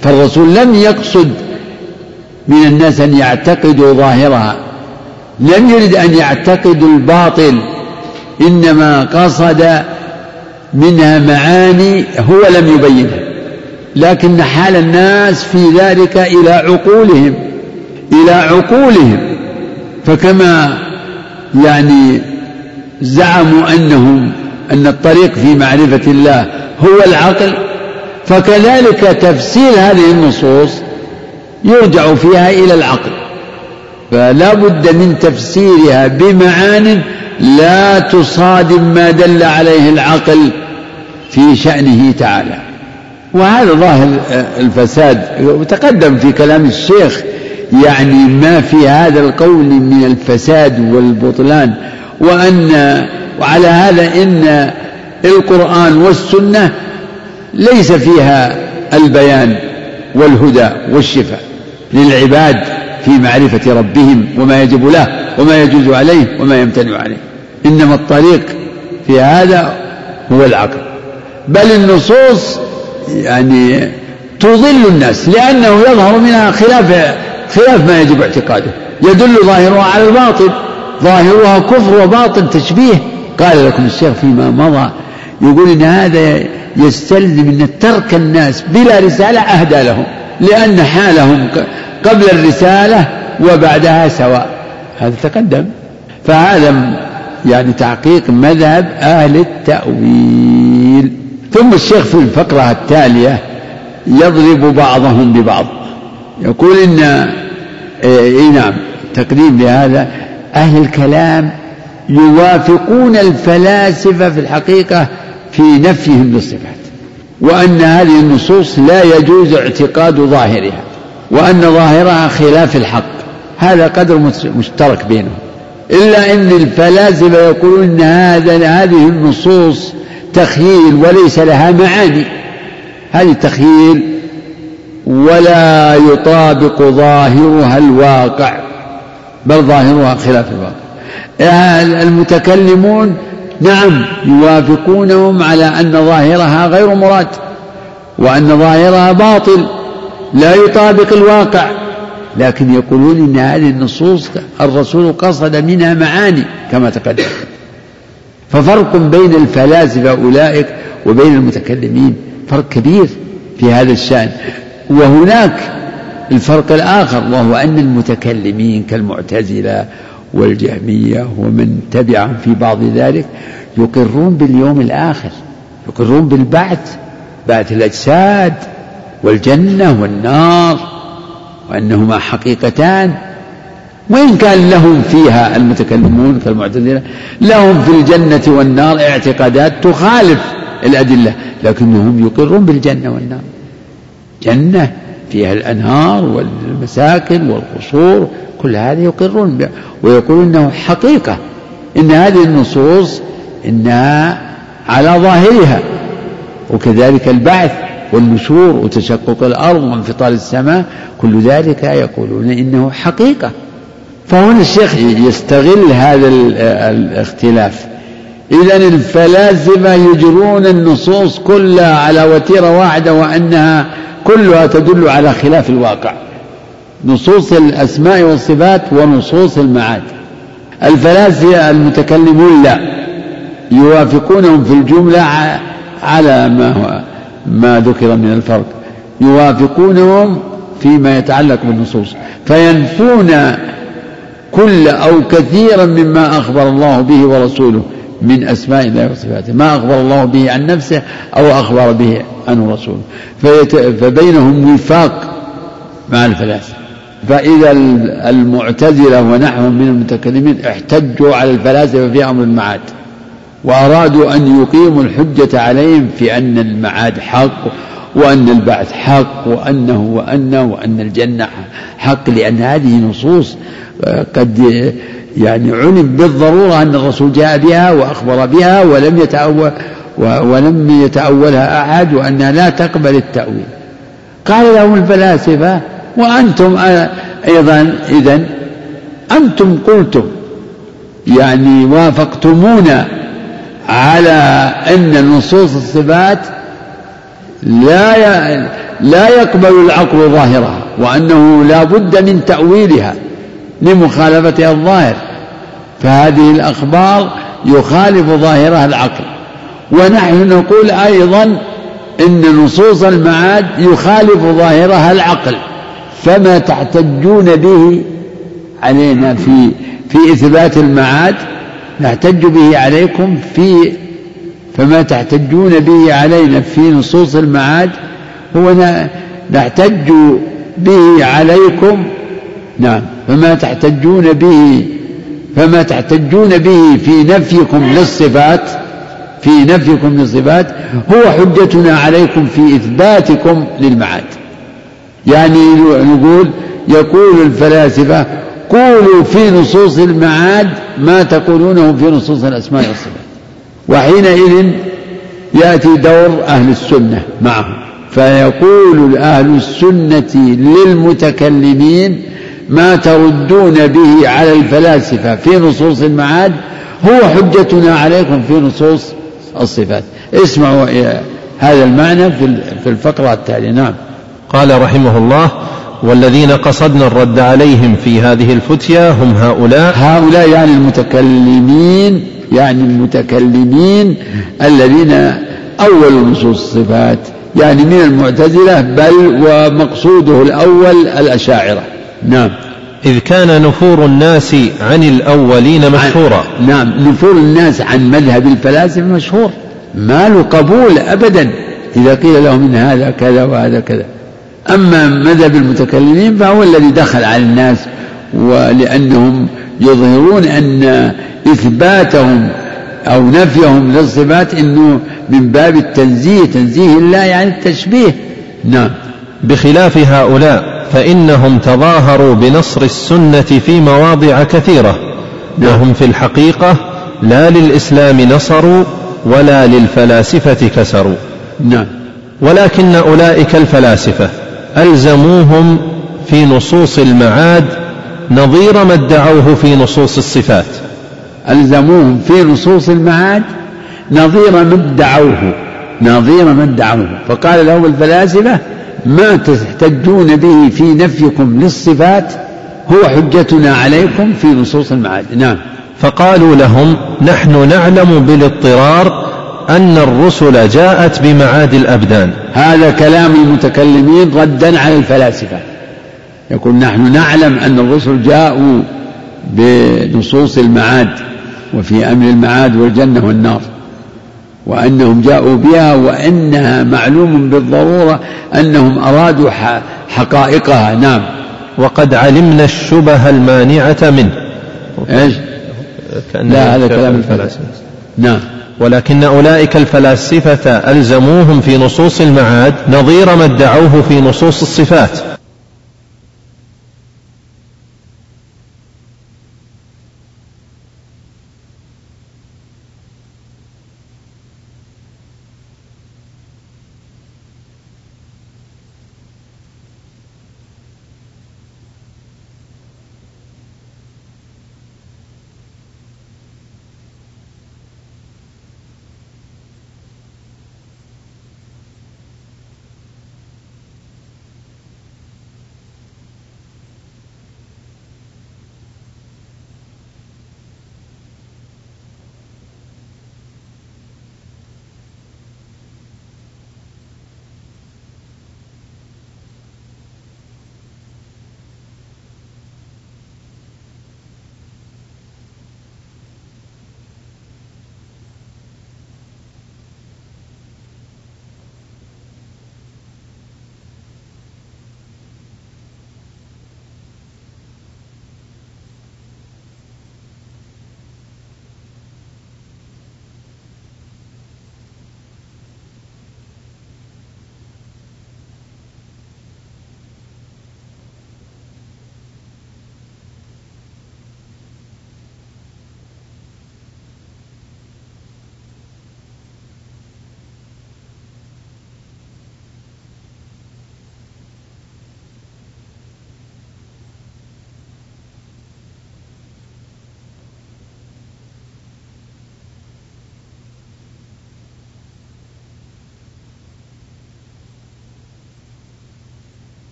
فالرسول لم يقصد من الناس أن يعتقدوا ظاهرها لم يرد أن يعتقدوا الباطل إنما قصد منها معاني هو لم يبينها لكن حال الناس في ذلك إلى عقولهم إلى عقولهم فكما يعني زعموا أنهم أن الطريق في معرفة الله هو العقل فكذلك تفسير هذه النصوص يرجع فيها إلى العقل فلا بد من تفسيرها بمعان لا تصادم ما دل عليه العقل في شأنه تعالى. وهذا ظاهر الفساد. وتقدم في كلام الشيخ يعني ما في هذا القول من الفساد والبطلان. وأن وعلى هذا إن القرآن والسنة ليس فيها البيان والهدى والشفاء للعباد في معرفة ربهم وما يجب له وما يجوز عليه وما يمتنع عليه. إنما الطريق في هذا هو العقل. بل النصوص يعني تضل الناس لأنه يظهر منها خلاف خلاف ما يجب اعتقاده. يدل ظاهرها على الباطل ظاهرها كفر وباطل تشبيه. قال لكم الشيخ فيما مضى يقول إن هذا يستلزم أن ترك الناس بلا رسالة أهدى لهم لأن حالهم قبل الرسالة وبعدها سواء. هذا تقدم. فهذا يعني تحقيق مذهب أهل التأويل. ثم الشيخ في الفقرة التالية يضرب بعضهم ببعض. يقول إن إيه نعم تقديم لهذا أهل الكلام يوافقون الفلاسفة في الحقيقة في نفيهم للصفات وأن هذه النصوص لا يجوز اعتقاد ظاهرها وأن ظاهرها خلاف الحق. هذا قدر مشترك بينهم. إلا أن الفلاسفة يقولون أن هذا هذه النصوص تخييل وليس لها معاني. هذه تخييل ولا يطابق ظاهرها الواقع بل ظاهرها خلاف الواقع المتكلمون نعم يوافقونهم على أن ظاهرها غير مراد وأن ظاهرها باطل لا يطابق الواقع لكن يقولون إن هذه النصوص الرسول قصد منها معاني كما تقدم. ففرق بين الفلاسفة أولئك وبين المتكلمين. فرق كبير في هذا الشأن. وهناك الفرق الآخر وهو أن المتكلمين كالمعتزلة والجهمية ومن تبعهم في بعض ذلك يقرون باليوم الآخر يقرون بالبعث بعث الأجساد والجنة والنار وأنهما حقيقتان. وإن كان لهم فيها المتكلمون كالمعتزلة؟ لهم في الجنة والنار اعتقادات تخالف الأدلة لكنهم يقرون بالجنة والنار. جنة فيها الأنهار والمساكن والقصور كل هذا يقرون ويقولون إنه حقيقة إن هذه النصوص انها على ظاهرها. وكذلك البعث والنشور وتشقق الأرض وانفطار السماء كل ذلك يقولون إنه حقيقة. فهنا الشيخ يستغل هذا الاختلاف. اذا الفلاسفه يجرون النصوص كلها على وتيرة واحدة وأنها كلها تدل على خلاف الواقع. نصوص الأسماء والصفات ونصوص المعاد. الفلاسفة المتكلمون لا. يوافقونهم في الجملة على ما هو ما ذكر من الفرق. يوافقونهم فيما يتعلق بالنصوص. فينفون كل أو كثيرا مما أخبر الله به ورسوله من أسماء الله وصفاته. ما أخبر الله به عن نفسه أو أخبر به عنه رسوله. فبينهم وفاق مع الفلاسفة فإذا المعتزلة ونحوهم من المتكلمين احتجوا على الفلاسفة في أمر المعاد. وأرادوا أن يقيموا الحجة عليهم في أن المعاد حق وأن البعث حق وأنه وأنه وأن الجنة حق لأن هذه نصوص قد يعني علم بالضرورة أن الرسول جاء بها وأخبر بها ولم يتأول ولم يتأولها أحد وأنها لا تقبل التأويل. قال لهم الفلاسفة وأنتم أيضا إذا أنتم قلتم يعني وافقتمونا على أن نصوص الصفات لا لا يقبل العقل ظاهرها وأنه لا بد من تأويلها لمخالفتها الظاهر فهذه الأخبار يخالف ظاهرها العقل. ونحن نقول أيضا إن نصوص المعاد يخالف ظاهرها العقل فما تحتجون به علينا في في إثبات المعاد نحتج به عليكم في فما تحتجون به علينا في نصوص المعاد هو نحتج به عليكم نعم. فما تحتجون به فما تحتجون به في نفيكم للصفات في نفيكم للصفات هو حجتنا عليكم في إثباتكم للمعاد. يعني نقول يقول الفلاسفة قولوا في نصوص المعاد ما تقولونه في نصوص الأسماء والصفات. وحينئذ يأتي دور أهل السنة معهم. فيقول أهل السنة للمتكلمين ما تردون به على الفلاسفة في نصوص المعاد هو حجتنا عليكم في نصوص الصفات. اسمعوا هذا المعنى في الفقرة التالية. نعم. قال رحمه الله والذين قصدنا الرد عليهم في هذه الفتيا هم هؤلاء. هؤلاء يعني المتكلمين يعني المتكلمين الذين أول نصوص الصفات يعني من المعتزلة بل ومقصوده الأول الأشاعرة. نعم. إذ كان نفور الناس عن الأولين مشهورا. نعم. نفور الناس عن مذهب الفلاسفة مشهور. ما له قبول أبدا. إذا قيل لهم إن هذا كذا وهذا كذا. أما مذهب المتكلمين فهو الذي دخل على الناس ولأنهم يظهرون أن إثباتهم أو نفيهم للصفات أنه من باب التنزيه. تنزيه الله يعني التشبيه. نعم. بخلاف هؤلاء فإنهم تظاهروا بنصر السنة في مواضع كثيرة. وهم في الحقيقة لا للإسلام نصروا ولا للفلاسفة كسروا نعم. ولكن أولئك الفلاسفة ألزموهم في نصوص المعاد نظير ما ادعوه في نصوص الصفات. ألزموهم في نصوص المعاد نظير ما ادعوه نظير ما ادعوه. فقال لهم الفلاسفة ما تحتجون به في نفيكم للصفات هو حجتنا عليكم في نصوص المعاد. نعم. فقالوا لهم نحن نعلم بالاضطرار أن الرسل جاءت بمعاد الأبدان. هذا كلام المتكلمين ردا على الفلاسفة. يقول نحن نعلم أن الرسل جاءوا بنصوص المعاد وفي أمر المعاد والجنة والنار. وأنهم جاءوا بها وأنها معلوم بالضرورة أنهم أرادوا حقائقها. نعم. وقد علمنا الشبه المانعة منه. إيش؟ لا هذا كلام الفلاسفة. نعم. ولكن أولئك الفلاسفة ألزموهم في نصوص المعاد نظير ما ادعوه في نصوص الصفات.